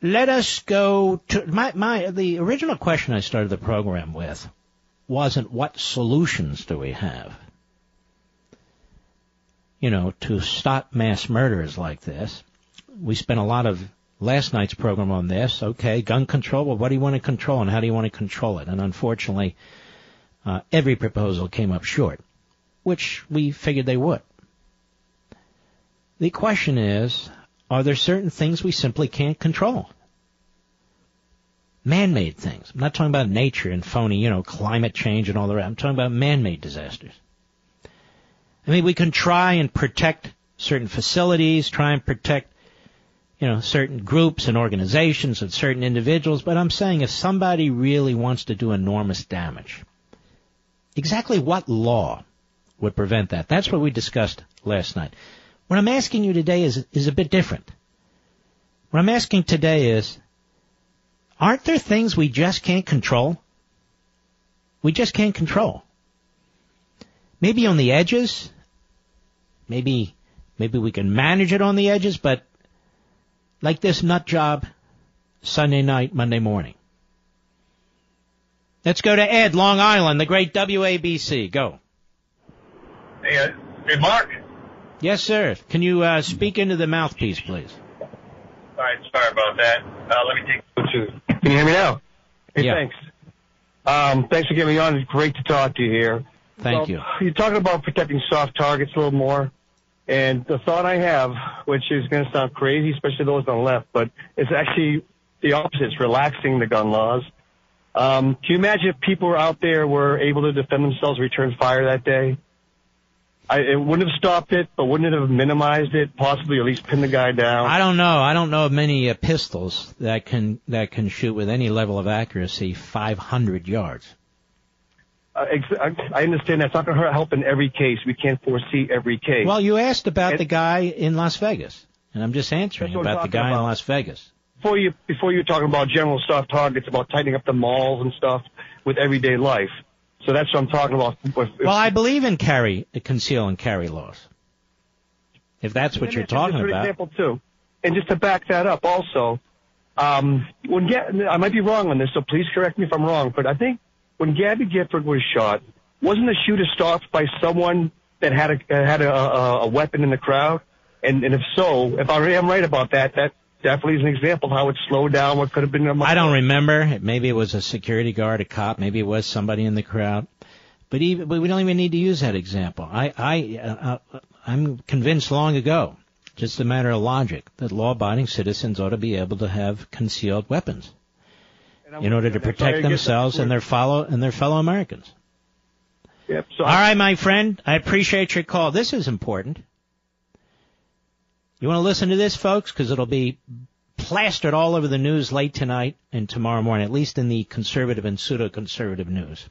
Let us go to my, my, the original question I started the program with wasn't what solutions do we have? You know, to stop mass murders like this. We spent a lot of last night's program on this. Okay, gun control. Well, what do you want to control and how do you want to control it? And unfortunately, uh, every proposal came up short, which we figured they would. The question is, are there certain things we simply can't control? Man-made things. I'm not talking about nature and phony, you know, climate change and all the rest. I'm talking about man-made disasters. I mean, we can try and protect certain facilities, try and protect, you know, certain groups and organizations and certain individuals, but I'm saying if somebody really wants to do enormous damage, exactly what law would prevent that? That's what we discussed last night. What I'm asking you today is, is a bit different. What I'm asking today is, aren't there things we just can't control? We just can't control. Maybe on the edges, maybe, maybe we can manage it on the edges, but like this nut job Sunday night, Monday morning. Let's go to Ed, Long Island, the great WABC. Go. Hey, uh, hey, Mark. Yes, sir. Can you uh, speak into the mouthpiece, please? All right, sorry about that. Uh, let me take two. Can you hear me now? Hey, Yeah. thanks. Um, thanks for getting me on. It's great to talk to you here. Thank So, you. You're talking about protecting soft targets a little more. And the thought I have, which is going to sound crazy, especially those on the left, but it's actually the opposite. It's relaxing the gun laws. Um, can you imagine if people out there were able to defend themselves, return fire that day? I, it wouldn't have stopped it, but wouldn't it have minimized it? Possibly at least pinned the guy down. I don't know. I don't know of many uh, pistols that can that can shoot with any level of accuracy 500 yards. Uh, ex- I I understand that's not going to help in every case. We can't foresee every case. Well, you asked about the guy in Las Vegas, and I'm just answering That's what I'm about the guy in. Las Vegas. before you before you were talking about general soft targets, about tightening up the malls and stuff with everyday life. So that's what I'm talking about. Well, I believe in carry, conceal and carry laws. If that's what you're talking about. example, too, and just to back that up, also, um, when Ga- I might be wrong on this, so please correct me if I'm wrong, but I think when Gabby Gifford was shot, wasn't the shooter stopped by someone that had a had a, a, a weapon in the crowd? And, and if so, if I am right about that, that definitely is an example of how it slowed down what could have been I don't remember. Maybe it was a security guard, a cop. Maybe it was somebody in the crowd. But even, but we don't even need to use that example. I, I, uh, uh, I'm convinced long ago, just a matter of logic, that law-abiding citizens ought to be able to have concealed weapons in order to that's why I protect themselves and their follow and their fellow Americans. Yep. So All right, my friend, I appreciate your call. This is important. You want to listen to this, folks, because it'll be plastered all over the news late tonight and tomorrow morning, at least in the conservative and pseudo-conservative news.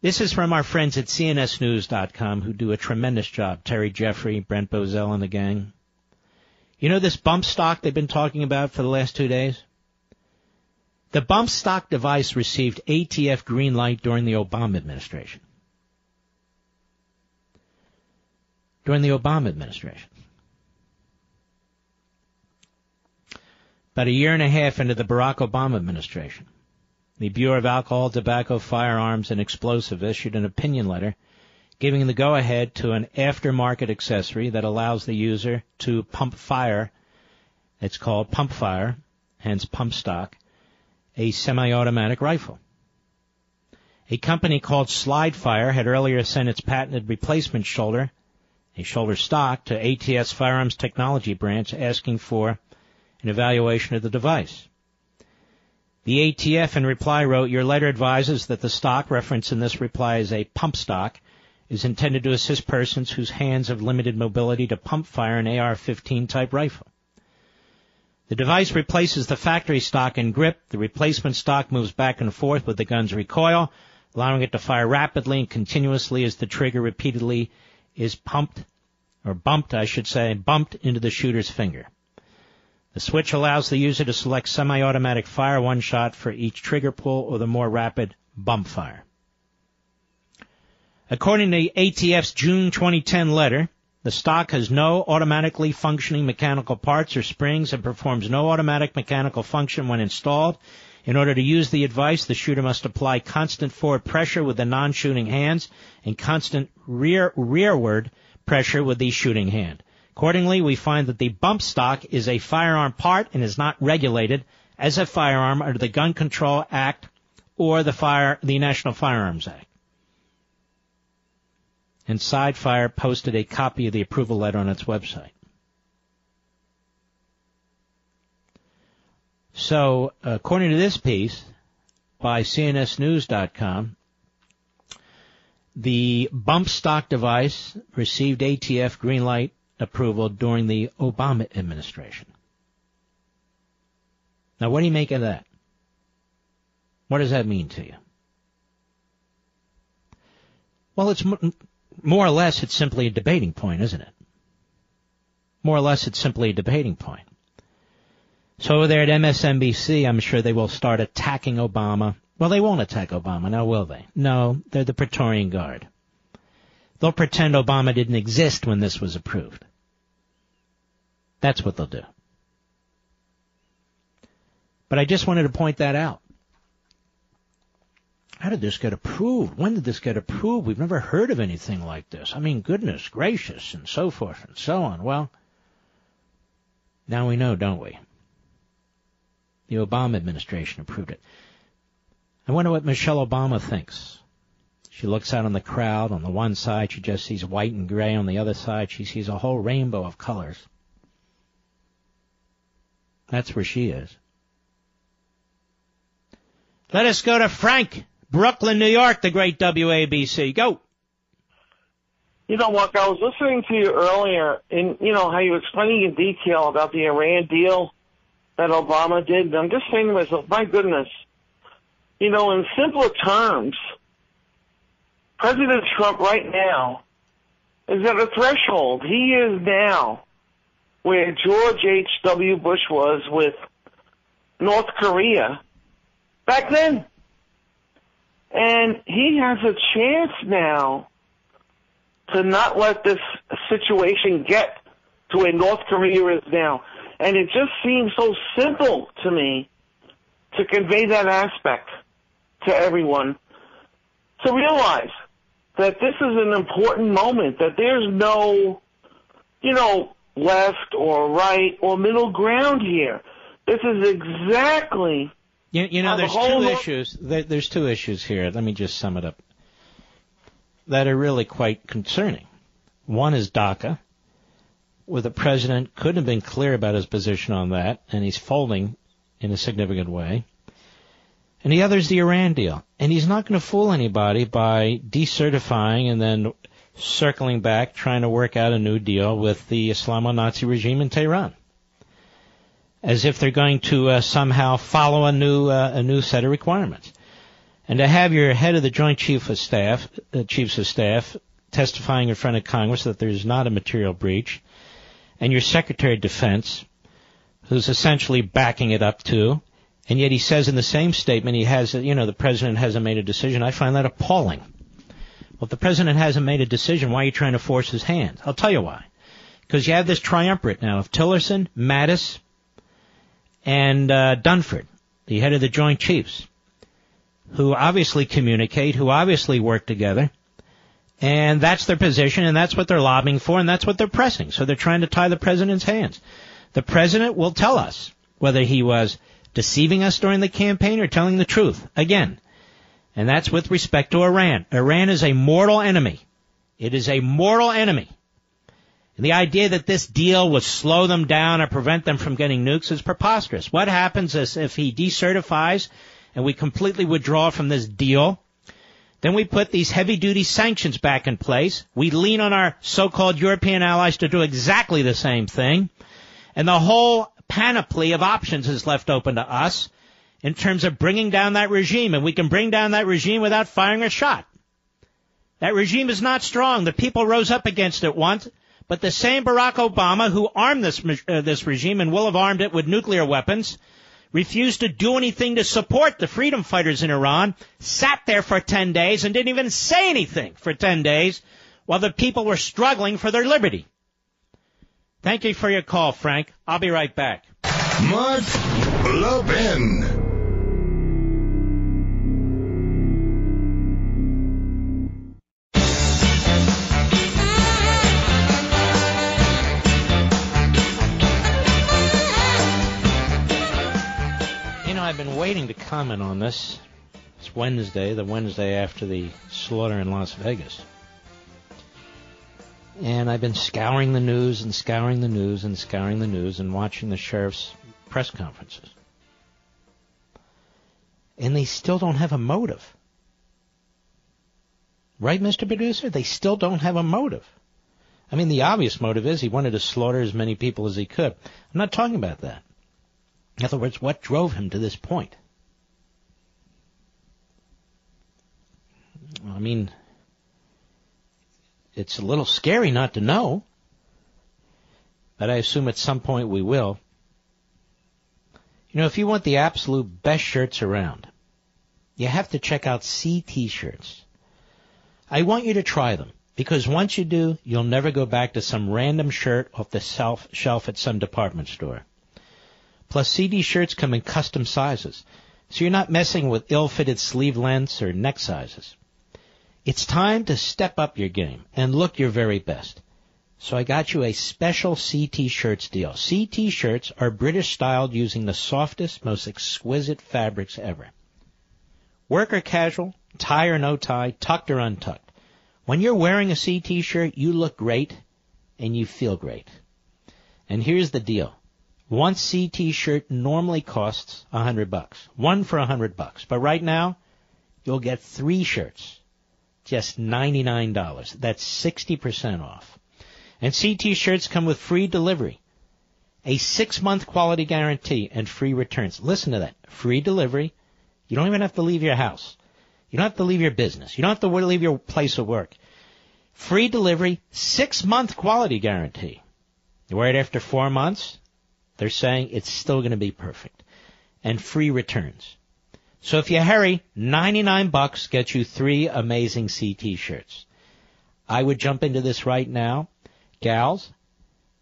This is from our friends at CNSNews.com who do a tremendous job. Terry Jeffrey, Brent Bozell, and the gang. You know this bump stock they've been talking about for the last two days? The bump stock device received ATF green light during the Obama administration. During the Obama administration. About a year and a half into the Barack Obama administration, the Bureau of Alcohol, Tobacco, Firearms, and Explosives issued an opinion letter giving the go-ahead to an aftermarket accessory that allows the user to pump fire. It's called pump fire, hence pump stock, a semi-automatic rifle. A company called Slide Fire had earlier sent its patented replacement shoulder, a shoulder stock, to ATF's Firearms Technology Branch asking for an evaluation of the device. The ATF in reply wrote, Your letter advises that the stock referenced in this reply is a pump stock is intended to assist persons whose hands have limited mobility to pump fire an AR-15 type rifle. The device replaces the factory stock in grip. The replacement stock moves back and forth with the gun's recoil, allowing it to fire rapidly and continuously as the trigger repeatedly is pumped, or bumped, I should say, bumped into the shooter's finger. The switch allows the user to select semi-automatic fire one shot for each trigger pull or the more rapid bump fire. According to ATF's June 2010 letter, the stock has no automatically functioning mechanical parts or springs and performs no automatic mechanical function when installed. In order to use the device, the shooter must apply constant forward pressure with the non-shooting hands and constant rear rearward pressure with the shooting hand. Accordingly, we find that the bump stock is a firearm part and is not regulated as a firearm under the Gun Control Act or the fire the National Firearms Act. And Slide Fire posted a copy of the approval letter on its website. So, according to this piece by CNSNews.com, the bump stock device received ATF green light approval during the Obama administration. Now, what do you make of that? What does that mean to you? Well, it's more or less it's simply a debating point, isn't it? More or less it's simply a debating point. So over there at MSNBC, I'm sure they will start attacking Obama. Well, they won't attack Obama, now will they? No, they're the Praetorian Guard. They'll pretend Obama didn't exist when this was approved. That's what they'll do. But I just wanted to point that out. How did this get approved? When did this get approved? We've never heard of anything like this. I mean, goodness gracious, and so forth and so on. Well, now we know, don't we? The Obama administration approved it. I wonder what Michelle Obama thinks. She looks out on the crowd. On the one side, she just sees white and gray. On the other side, she sees a whole rainbow of colors. That's where she is. Let us go to Frank, Brooklyn, New York, the great WABC. Go. You know, Mark, I was listening to you earlier, and you know how you were explaining in detail about the Iran deal that Obama did. And I'm just saying to myself, my goodness, you know, in simpler terms, President Trump right now is at a threshold. He is now where George H.W. Bush was with North Korea back then. And he has a chance now to not let this situation get to where North Korea is now. And it just seems so simple to me to convey that aspect to everyone to realize that this is an important moment, that there's no, you know, left or right or middle ground here. This is exactly You, you know, the there's two lo- issues. There, there's two issues here. Let me just sum it up. That are really quite concerning. One is DACA, where the president couldn't have been clear about his position on that, and he's folding in a significant way. And the other is the Iran deal. And he's not going to fool anybody by decertifying and then circling back, trying to work out a new deal with the Islamo-Nazi regime in Tehran. as if they're going to uh, somehow follow a new uh, a new set of requirements. And to have your head of the Joint Chief of Staff, uh, Chiefs of Staff, testifying in front of Congress that there's not a material breach, and your Secretary of Defense, who's essentially backing it up too, and yet he says in the same statement he has, you know, the president hasn't made a decision. I find that appalling. Well, if the president hasn't made a decision, why are you trying to force his hand? I'll tell you why. Because you have this triumvirate now of Tillerson, Mattis, and uh, Dunford, the head of the Joint Chiefs, who obviously communicate, who obviously work together, and that's their position, and that's what they're lobbying for, and that's what they're pressing. So they're trying to tie the president's hands. The president will tell us whether he was deceiving us during the campaign or telling the truth. Again, and that's with respect to Iran. Iran is a mortal enemy. It is a mortal enemy. And the idea that this deal would slow them down or prevent them from getting nukes is preposterous. What happens is if he decertifies and we completely withdraw from this deal, then we put these heavy duty sanctions back in place. We lean on our so-called European allies to do exactly the same thing. And the whole panoply of options is left open to us in terms of bringing down that regime. And we can bring down that regime without firing a shot. That regime is not strong. The people rose up against it once. But the same Barack Obama who armed this, uh, this regime and will have armed it with nuclear weapons refused to do anything to support the freedom fighters in Iran, sat there for 10 days and didn't even say anything for 10 days while the people were struggling for their liberty. Thank you for your call, Frank. I'll be right back. Mark Levin. You know, I've been waiting to comment on this. It's Wednesday, the Wednesday after the slaughter in Las Vegas. And I've been scouring the news and scouring the news and scouring the news and watching the sheriff's press conferences. And they still don't have a motive. Right, Mr. Producer? They still don't have a motive. I mean, the obvious motive is he wanted to slaughter as many people as he could. I'm not talking about that. In other words, what drove him to this point? I mean, it's a little scary not to know, but I assume at some point we will. You know, if you want the absolute best shirts around, you have to check out CT shirts. I want you to try them because once you do, you'll never go back to some random shirt off the self shelf at some department store. Plus, CT shirts come in custom sizes, so you're not messing with ill-fitted sleeve lengths or neck sizes. It's time to step up your game and look your very best. So I got you a special CT shirts deal. CT shirts are British styled using the softest, most exquisite fabrics ever. Work or casual, tie or no tie, tucked or untucked. When you're wearing a CT shirt, you look great and you feel great. And here's the deal. One CT shirt normally costs a hundred bucks. One for a hundred bucks. But right now, you'll get three shirts. Just $99. That's 60% off. And CT shirts come with free delivery. A six month quality guarantee and free returns. Listen to that. Free delivery. You don't even have to leave your house. You don't have to leave your business. You don't have to leave your place of work. Free delivery, six month quality guarantee. It after four months, they're saying it's still going to be perfect. And free returns. So if you hurry, 99 bucks gets you three amazing CT shirts. I would jump into this right now. Gals,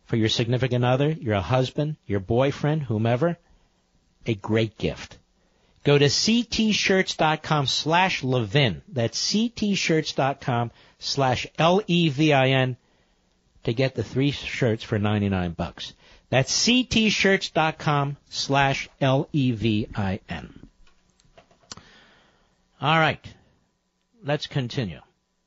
for your significant other, your husband, your boyfriend, whomever, a great gift. Go to ctshirts.com slash Levin. That's ctshirts.com slash L-E-V-I-N to get the three shirts for 99 bucks. That's ctshirts.com slash L-E-V-I-N. All right. Let's continue.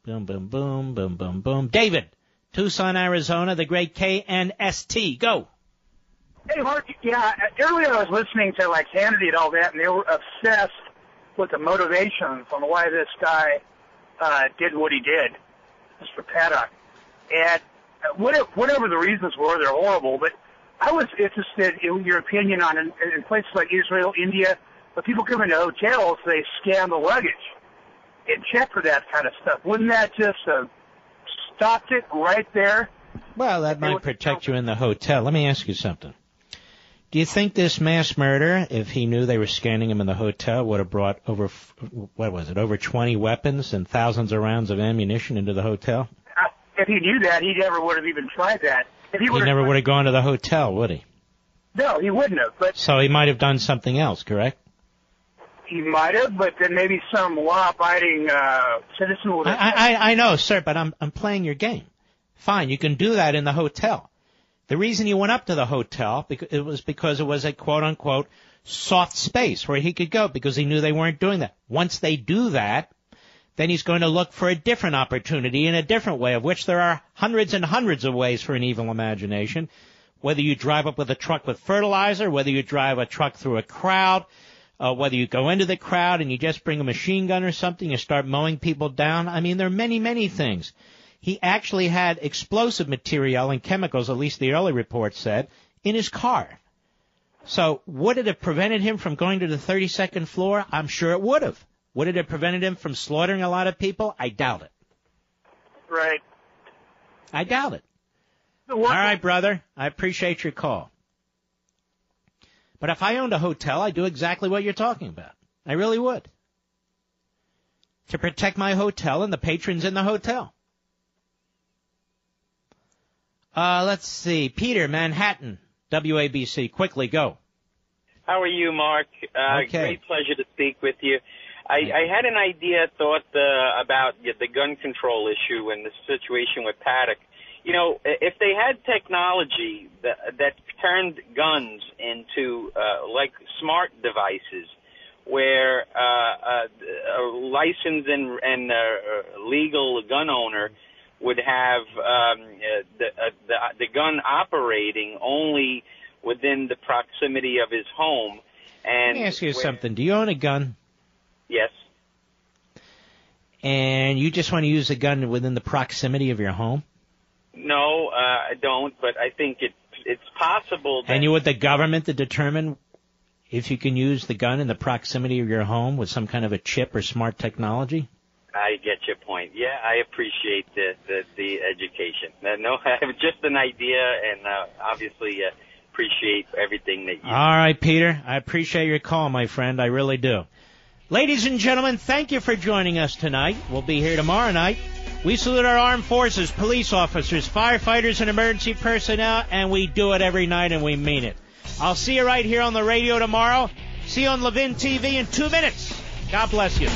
Boom, boom, boom, boom, boom, boom. David, Tucson, Arizona, the great KNST. Go. Hey, Mark. Yeah, earlier I was listening to like Hannity and all that, and they were obsessed with the motivations on why this guy uh, did what he did, Mr. Paddock. And whatever, whatever the reasons were, they're horrible. But I was interested in your opinion on in, in places like Israel, India, when people come into hotels, they scan the luggage and check for that kind of stuff. Wouldn't that just uh, stop it right there? Well, that might protect you in the hotel. Let me ask you something. Do you think this mass murder, if he knew they were scanning him in the hotel, would have brought over, what was it, over 20 weapons and thousands of rounds of ammunition into the hotel? Uh, if he knew that, he never would have even tried that. If he, He never would have gone to the hotel, would he? No, he wouldn't have. But So he might have done something else, correct? He might have. But then maybe some law-abiding uh, citizen would have. I, I, I know, sir, but I'm, I'm playing your game. Fine, you can do that in the hotel. The reason he went up to the hotel, because it was because it was a quote unquote soft space where he could go because he knew they weren't doing that. Once they do that, then he's going to look for a different opportunity in a different way, of which there are hundreds and hundreds of ways for an evil imagination. Whether you drive up with a truck with fertilizer, whether you drive a truck through a crowd, uh, whether you go into the crowd and you just bring a machine gun or something, you start mowing people down. I mean, there are many, many things. He actually had explosive material and chemicals, at least the early report said, in his car. So would it have prevented him from going to the 32nd floor? I'm sure it would have. Would it have prevented him from slaughtering a lot of people? I doubt it. Right. I doubt it. All right, brother. I appreciate your call. But if I owned a hotel, I'd do exactly what you're talking about. I really would. To protect my hotel and the patrons in the hotel. Uh, let's see. Peter, Manhattan, WABC. Quickly, go. How are you, Mark? Uh, Okay. Great pleasure to speak with you. I, I had an idea, thought uh, about the the gun control issue and the situation with Paddock. You know, if they had technology that, that turned guns into uh, like smart devices, where uh, uh, a licensed and, and uh, legal gun owner would have um, uh, the, uh, the the gun operating only within the proximity of his home. And Let me ask you where- something. Do you own a gun Yes. and you just want to use a gun within the proximity of your home? No, uh, I don't. But I think it it's possible that And you want the government to determine if you can use the gun in the proximity of your home with some kind of a chip or smart technology? I get your point. Yeah, I appreciate the the, the education. Uh, no, I have just an idea, and uh, obviously uh, appreciate everything that you. All right, Peter. I appreciate your call, my friend. I really do. Ladies and gentlemen, thank you for joining us tonight. We'll be here tomorrow night. We salute our armed forces, police officers, firefighters, and emergency personnel, and we do it every night, and we mean it. I'll see you right here on the radio tomorrow. See you on Levin TV in two minutes. God bless you.